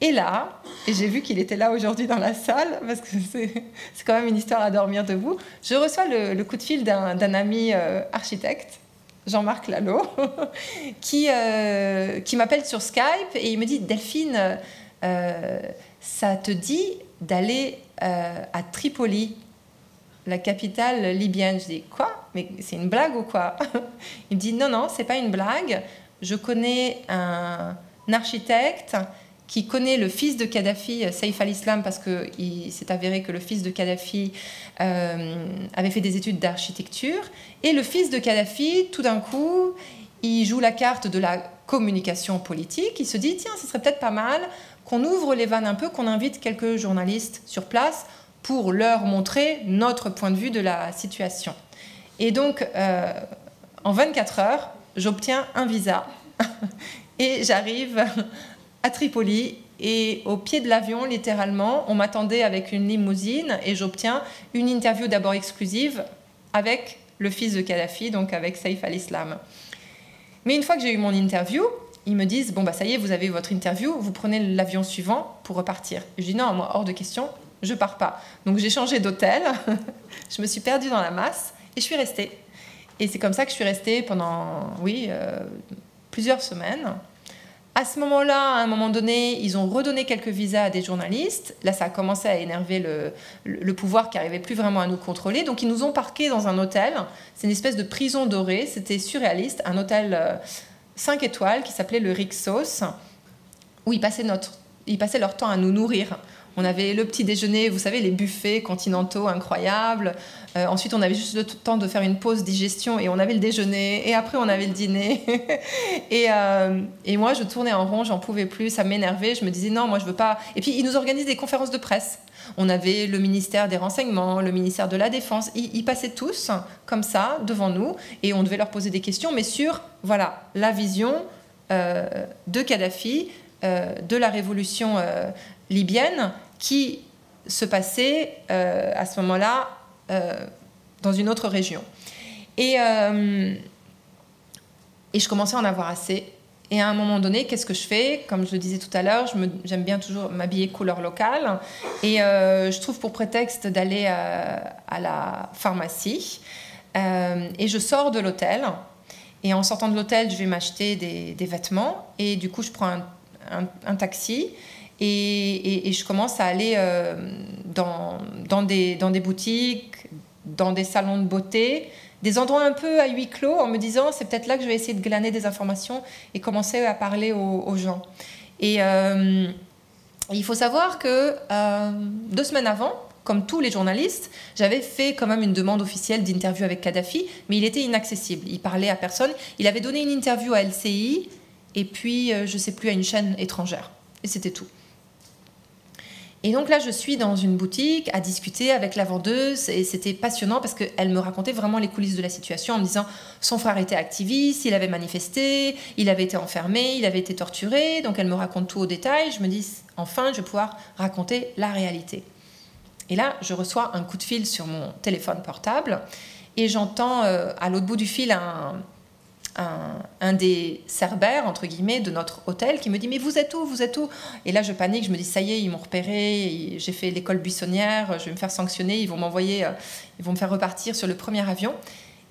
Et là, et j'ai vu qu'il était là aujourd'hui dans la salle, parce que c'est quand même une histoire à dormir debout, je reçois le, coup de fil d'un ami architecte Jean-Marc Lalo, qui, qui m'appelle sur Skype et il me dit Delphine, euh, ça te dit d'aller euh, à Tripoli, la capitale libyenne. Je dis quoi? Mais c'est une blague ou quoi? Il me dit non non, c'est pas une blague. Je connais un, architecte qui connaît le fils de Kadhafi, Saif al-Islam, parce qu'il s'est avéré que le fils de Kadhafi euh, avait fait des études d'architecture. Et le fils de Kadhafi, tout d'un coup, il joue la carte de la communication politique. Il se dit, tiens, ce serait peut-être pas mal qu'on ouvre les vannes un peu, qu'on invite quelques journalistes sur place pour leur montrer notre point de vue de la situation. Et donc, euh, en 24 heures, j'obtiens un visa et j'arrive à Tripoli. Et au pied de l'avion, littéralement, on m'attendait avec une limousine et j'obtiens une interview d'abord exclusive avec le fils de Kadhafi, donc avec Saif al-Islam. Mais une fois que j'ai eu mon interview, ils me disent bon bah ça y est, vous avez votre interview, vous prenez l'avion suivant pour repartir. Je dis non, moi hors de question, je pars pas. Donc j'ai changé d'hôtel, je me suis perdue dans la masse et je suis restée. Et c'est comme ça que je suis restée pendant oui euh, plusieurs semaines. À ce moment-là, à un moment donné, ils ont redonné quelques visas à des journalistes. Là, ça a commencé à énerver le, le pouvoir qui n'arrivait plus vraiment à nous contrôler. Donc, ils nous ont parqués dans un hôtel. C'est une espèce de prison dorée. C'était surréaliste. Un hôtel euh, 5 étoiles qui s'appelait le Rixos, où ils passaient, notre, ils passaient leur temps à nous nourrir. On avait le petit déjeuner, vous savez, les buffets continentaux incroyables. Euh, ensuite, on avait juste le temps de faire une pause digestion et on avait le déjeuner. Et après, on avait le dîner. et, euh, et, moi, je tournais en rond, j'en pouvais plus, ça m'énervait. Je me disais non, moi, je veux pas. Et puis, ils nous organisent des conférences de presse. On avait le ministère des Renseignements, le ministère de la Défense. Ils, passaient tous comme ça devant nous et on devait leur poser des questions, mais sur voilà la vision euh, de Kadhafi, de la révolution libyenne qui se passait à ce moment-là dans une autre région. Et, et je commençais à en avoir assez. Et à un moment donné, qu'est-ce que je fais? Comme je le disais tout à l'heure, j'aime bien toujours m'habiller couleur locale. Et euh, je trouve pour prétexte d'aller euh, à, la pharmacie. Euh, et je sors de l'hôtel. Et en sortant de l'hôtel, je vais m'acheter des, vêtements. Et du coup, je prends un, taxi. Et, je commence à aller dans, dans, des, boutiques, dans des salons de beauté des endroits un peu à huis clos en me disant c'est peut-être là que je vais essayer de glaner des informations et commencer à parler aux, gens. Et euh, il faut savoir que euh, deux semaines avant, comme tous les journalistes, j'avais fait quand même une demande officielle d'interview avec Kadhafi, mais il était inaccessible. Il parlait à personne. Il avait donné une interview à LCI et puis, euh, je ne sais plus, à une chaîne étrangère. Et c'était tout. Et donc là, je suis dans une boutique à discuter avec la vendeuse et c'était passionnant parce qu'elle me racontait vraiment les coulisses de la situation en me disant son frère était activiste, il avait manifesté, il avait été enfermé, il avait été torturé. Donc elle me raconte tout au détail. Je me dis enfin, je vais pouvoir raconter la réalité. Et là, je reçois un coup de fil sur mon téléphone portable et j'entends euh, à l'autre bout du fil un, un, des cerbères, entre guillemets, de notre hôtel qui me dit Mais vous êtes où Vous êtes où? Et là, je panique, je me dis Ça y est, ils m'ont repéré, j'ai fait l'école buissonnière, je vais me faire sanctionner, ils vont m'envoyer, euh, ils vont me faire repartir sur le premier avion.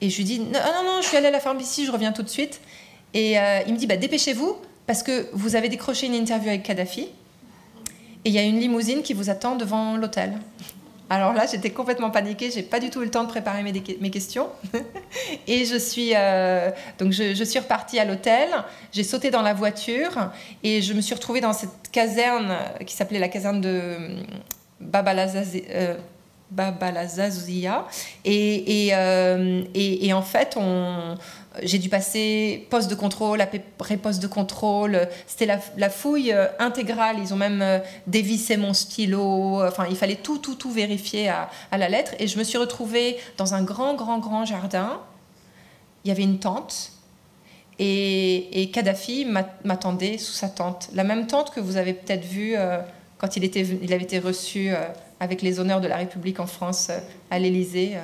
Et je lui dis Non, non, non, je suis allée à la pharmacie, je reviens tout de suite. Et euh, il me dit bah, Dépêchez-vous, parce que vous avez décroché une interview avec Kadhafi, et il y a une limousine qui vous attend devant l'hôtel. Alors là, j'étais complètement paniquée, j'ai pas du tout eu le temps de préparer mes, questions. et je suis, euh, donc je, suis repartie à l'hôtel, j'ai sauté dans la voiture et je me suis retrouvée dans cette caserne qui s'appelait la caserne de Babalazazia. Euh, Babalazazia. Et, et, euh, et, et, en fait, on, j'ai dû passer poste de contrôle après poste de contrôle. C'était la, fouille euh, intégrale. Ils ont même euh, dévissé mon stylo. Enfin, il fallait tout, tout, tout vérifier à, la lettre. Et je me suis retrouvée dans un grand, grand, grand jardin. Il y avait une tente. Et, Kadhafi m'attendait sous sa tente. La même tente que vous avez peut-être vue quand il, était, il avait été reçu avec les honneurs de la République en France à l'Élysée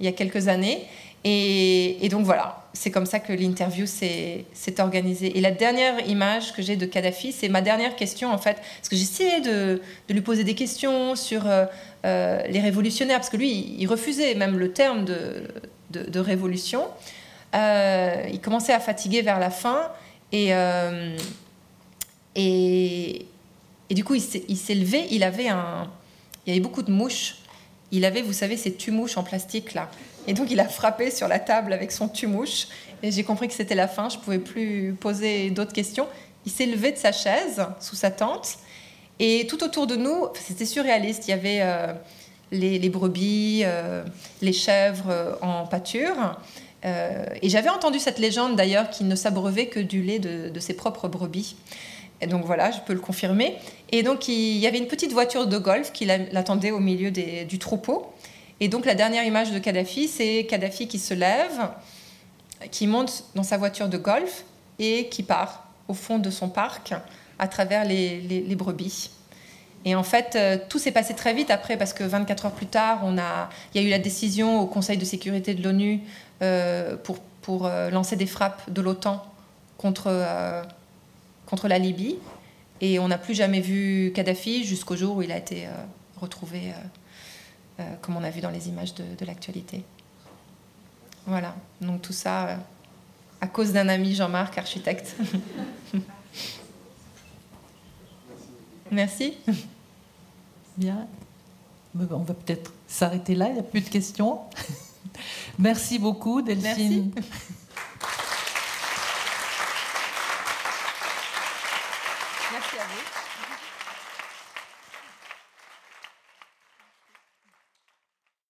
il y a quelques années. Et, donc voilà, c'est comme ça que l'interview s'est organisée. Et la dernière image que j'ai de Kadhafi, c'est ma dernière question en fait, parce que j'essayais de, lui poser des questions sur euh, euh, les révolutionnaires, parce que lui, il refusait même le terme de, révolution. Euh, il commençait à fatiguer vers la fin, et, et, du coup, il s'est levé, il avait un... Il y avait beaucoup de mouches. Il avait, vous savez, ces tumouches en plastique là. Et donc il a frappé sur la table avec son tumouche. Et j'ai compris que c'était la fin, je ne pouvais plus poser d'autres questions. Il s'est levé de sa chaise sous sa tente. Et tout autour de nous, c'était surréaliste. Il y avait euh, les, brebis, euh, les chèvres euh, en pâture. et j'avais entendu cette légende d'ailleurs qu'il ne s'abreuvait que du lait de, ses propres brebis. Et donc voilà, je peux le confirmer. Et donc il y avait une petite voiture de golf qui l'attendait au milieu du troupeau. Et donc la dernière image de Kadhafi, c'est Kadhafi qui se lève, qui monte dans sa voiture de golf et qui part au fond de son parc à travers les, brebis. Et en fait, euh, tout s'est passé très vite après, parce que 24 heures plus tard, il y a eu la décision au Conseil de sécurité de l'ONU euh, pour, pour euh, lancer des frappes de l'OTAN contre, contre la Libye. Et on n'a plus jamais vu Kadhafi jusqu'au jour où il a été retrouvé euh, comme on a vu dans les images de, l'actualité. Voilà, donc tout ça euh, à cause d'un ami Jean-Marc, architecte. Merci. Bien. On va peut-être s'arrêter là, il n'y a plus de questions. Merci beaucoup, Delphine. Merci.